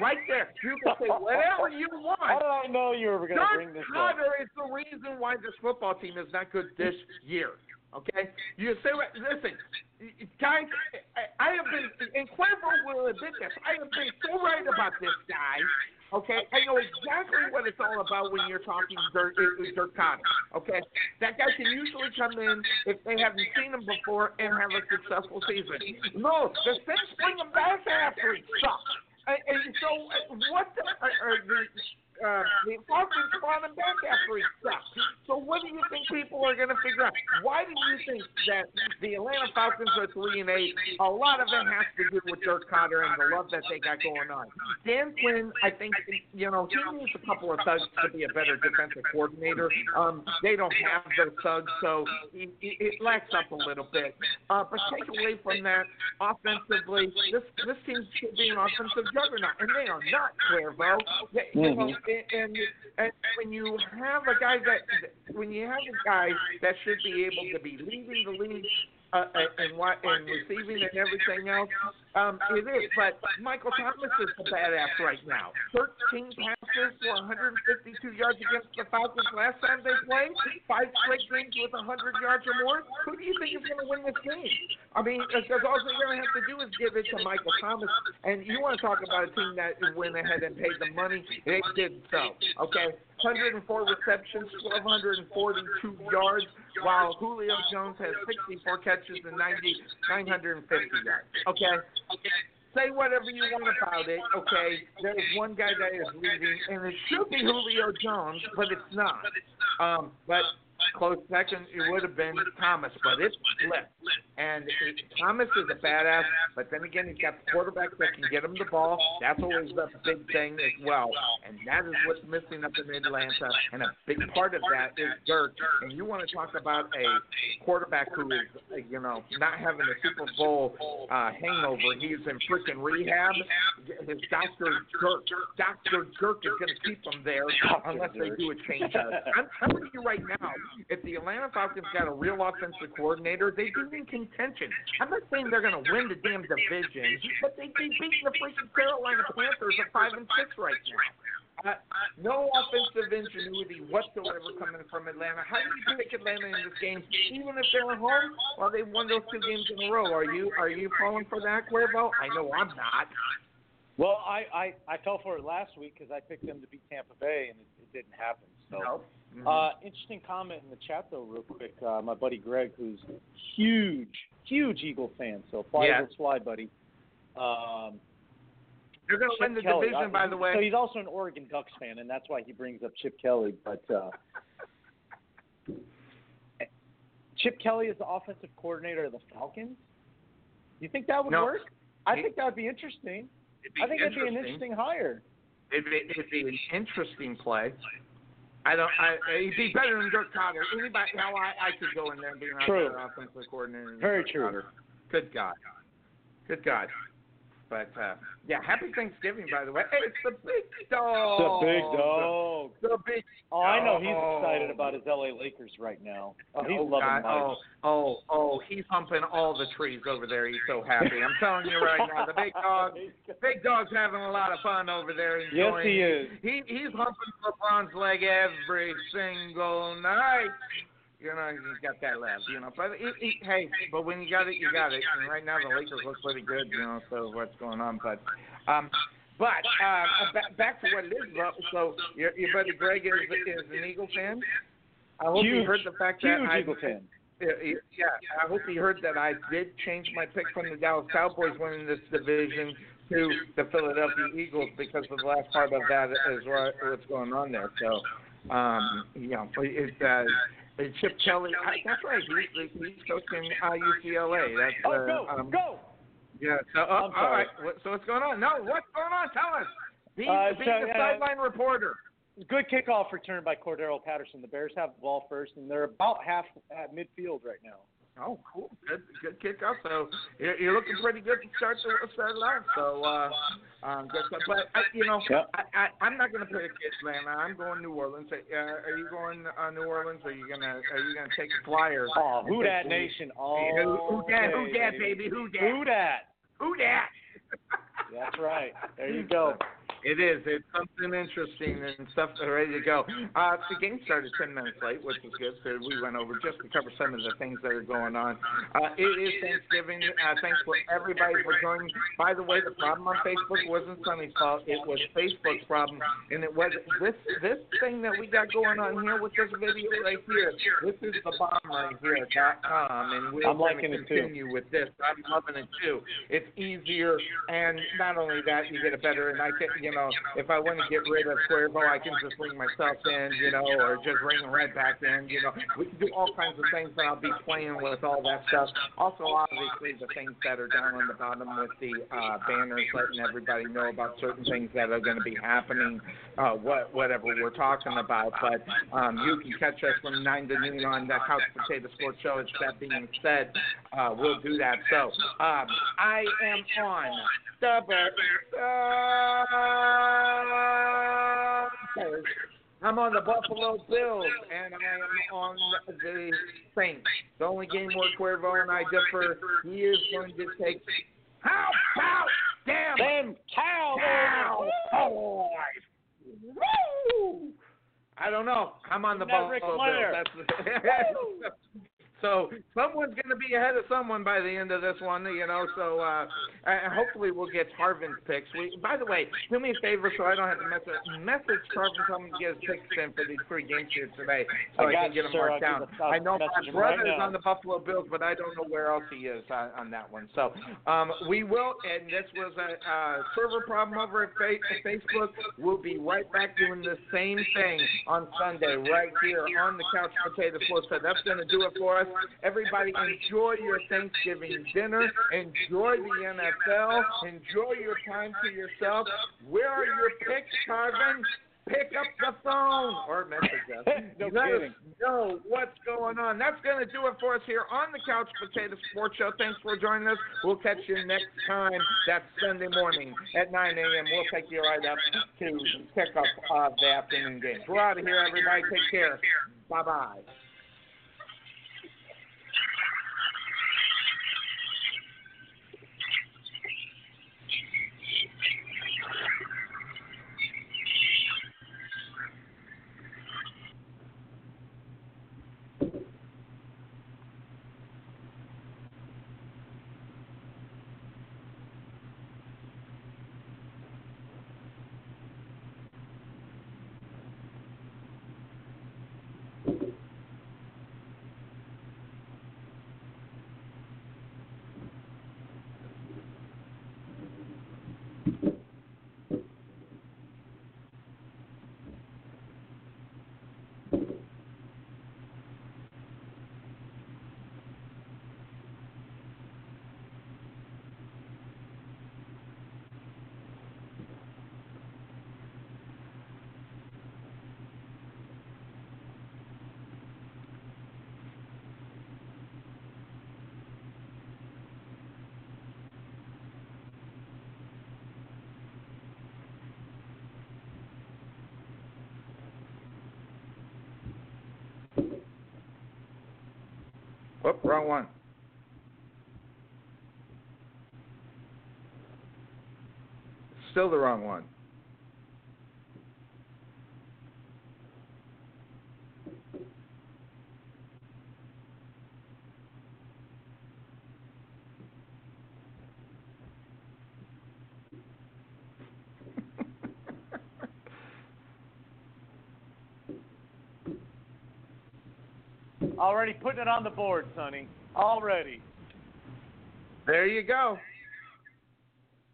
right there. You can say whatever you want. How did I know you were going to bring this up? Koetter is the reason why this football team is not good this year. Okay, you say what? Listen, guys, I, have been, and Cuervo will admit this. I have been so right about this guy. Okay, I know exactly what it's all about when you're talking Dirk, Dirk Koetter. Okay, that guy can usually come in if they haven't seen him before and have a successful season. No, the Saints bring him back after he sucks. And, and so, uh, what the, uh, uh, the uh, the Falcons him back after he sucked. So what do you think people are going to figure out? Why do you think that the Atlanta Falcons are three and eight? A lot of it has to do with Dirk Koetter and the love that they got going on. Dan Quinn, I think, you know, he needs a couple of thugs to be a better defensive coordinator. Um, they don't have those thugs, so it, it, lacks up a little bit. Uh, but take away from that, offensively, this this team should be an offensive juggernaut, and they are not Cuervo. Mhm. And, and when you have a guy that when you have a guy that should be able to be leading the league uh, and what and receiving and everything else, um, it is. But Michael Thomas is a badass right now. Thirteen passes for 152 yards against the Falcons last time they played. Five straight games with 100 yards or more. Who do you think is going to win this game? I mean, because all they're going to have to do is give it to Michael Thomas. And you want to talk about a team that went ahead and paid the money? They did so. Okay, 104 receptions, 1,242 yards, while Julio Jones has 64 catches and 90, 950 yards. Okay. Say whatever you want about it, okay? There's one guy that is leading, and it should be Julio Jones, but it's not. Um, but close second, it would have been Thomas, but it's flipped. And it, Thomas is a badass, but then again, he's got the quarterback that can get him the ball. That's always the big thing as well. And that is what's missing up in Atlanta. And a big part of that is Dirk. And you want to talk about a quarterback who is, you know, not having a Super Bowl uh, hangover. He's in freaking rehab. His Dr. Dirk, Dr. Dirk is going to keep him there unless they do a change. I'm telling you right now, if the Atlanta Falcons got a real offensive coordinator, they'd be in contention. I'm not saying they're going to win the damn division, but they'd be beating the freaking Carolina Panthers at five and six right now. Uh, no offensive ingenuity whatsoever coming from Atlanta. How do you pick Atlanta in this game, even if they're at home? Well, they won those two games in a row. Are you are you falling for that, Cuervo? I know I'm not. Well, I, I, I fell for it last week because I picked them to beat Tampa Bay, and it, it didn't happen. So, No. Mhm. uh, interesting comment in the chat though, real quick. Uh, my buddy Greg, who's huge, huge Eagle fan. So fly Yeah. Eagles fly, buddy. Um, They're going to win the Kelly, division, uh, by the way. So he's also an Oregon Ducks fan, and that's why he brings up Chip Kelly. But uh, Chip Kelly is the offensive coordinator of the Falcons. You think that would No. work? I think that would be interesting. Be I think it'd be an interesting. interesting hire. It'd be, it'd be an interesting play. I don't. I, he'd be better than Dirk Koetter. Anybody? Now I, I could go in there and be an True. offensive coordinator. Very Dirk true. Koetter. Good God. Good God. But uh, yeah, happy Thanksgiving, by the way. Hey, it's the big dog. The big dog. The big. Oh, I know he's excited about his LA Lakers right now. Oh, he's oh, loving God. life. Oh, oh, oh, he's humping all the trees over there. He's so happy. I'm telling you right now, the big dog, <laughs> big dog's having a lot of fun over there. Enjoying. Yes, Enjoying he is. He he's humping LeBron's leg every single night. You know, he's got that love. You know, but he, he, hey, but when you got it, you got it. And right now, the Lakers look pretty good. You know, so what's going on? But, um, but uh, back, back to what it is. Bro. So your your buddy Greg is is an Eagle fan. I hope Huge, heard the fact that I, Eagle fan. yeah, I hope he heard that I did change my pick from the Dallas Cowboys winning this division to the Philadelphia Eagles because of the last part of that is what, what's going on there. So, um, you know, it, uh, Chip Kelly. I, that's right. He's, he's coaching uh, UCLA. That's Oh, uh, go, um, go. Yeah. So, oh, all right. So what's going on? No, what's going on? Tell us. Be, Uh, be so, the uh, sideline reporter. Good kickoff return by Cordarrelle Patterson. The Bears have the ball first, and they're about half at midfield right now. Oh, cool. Good, good kick off. So you're, you're looking pretty good to start the start live. So, uh, um. But I, you know, Yep. I, I, I'm not going to pick Atlanta. I'm going to New Orleans. Uh, are you going uh, New Orleans? Or are you gonna Are you gonna take the Flyers? Oh, who that nation? Who, Oh, who that? Who that, baby? Who that? Who that? Who that? That's right. There you <laughs> go. It is. It's something interesting and stuff ready to go. Uh, the game started 10 minutes late, which is good. So we went over just to cover some of the things that are going on. Uh, it is Thanksgiving. Uh, thanks for everybody for joining. By the way, the problem on Facebook wasn't Sonny's fault. It was Facebook's problem, and it was this this thing that we got going on here with this video right here. This is the bomb right here. Dot com, and we're going to continue with this. I'm loving it too. It's easier, and not only that, you get a better. And I can, you know, if I want to get rid of Cuervo, I can just bring myself in, you know, or just bring Red back in, you know. We can do all kinds of things, and I'll be playing with all that stuff. Also, obviously, the things that are down on the bottom with the uh, banners, letting everybody know about certain things that are going to be happening, uh, what whatever we're talking about. But um, you can catch us from nine to noon on the Couch Potato Sports Show. That being said, uh, we'll do that. So um, I am on the Bears. I'm on the Buffalo Bills, and I am on the Saints. The only game where Cuervo and I differ, he is going to take how about damn Them Cowboys. Cowboys. Woo! I don't know. I'm on the Isn't that Ric Buffalo Bills. That's <laughs> so someone's going to be ahead of someone by the end of this one, you know. So uh, and hopefully we'll get Tarvin's picks. We, by the way, do me a favor so I don't have to message message Tarvin to get his picks in for these three games here today, so I I, can get them marked down. I know my brother right is on the Buffalo Bills, but I don't know where else he is on, on that one. So um, we will, and this was a uh, server problem over at fa- Facebook. We'll be right back doing the same thing on Sunday, right here on the Couch Potato Sports. So that's going to do it for us. Everybody, enjoy your Thanksgiving dinner. Enjoy the NFL. Enjoy your time to yourself. Where are your picks, Carvin? Pick up the phone or message us. <laughs> No Let kidding. us know what's going on. That's going to do it for us here on the Couch Potato Sports Show. Thanks for joining us. We'll catch you next time. That's Sunday morning at 9 a.m. We'll take you right up to pick up uh, the afternoon games. We're out of here, everybody. Take care. Bye bye. One. Still the wrong one. Already putting it on the board, Sonny. Already. There you go.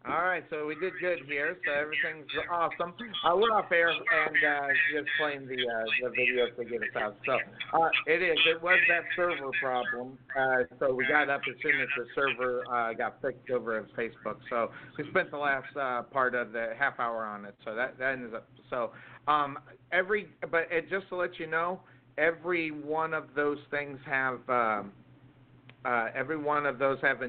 All right, so we did good here. So everything's awesome. Uh, we're off air and uh, just playing the uh, the video to get us out. So uh, it is. It was that server problem. Uh, so we got up as soon as the server uh, got fixed over at Facebook. So we spent the last uh, part of the half hour on it. So that that ends up. So um, every but it, just to let you know, every one of those things have. Um, uh, every one of those have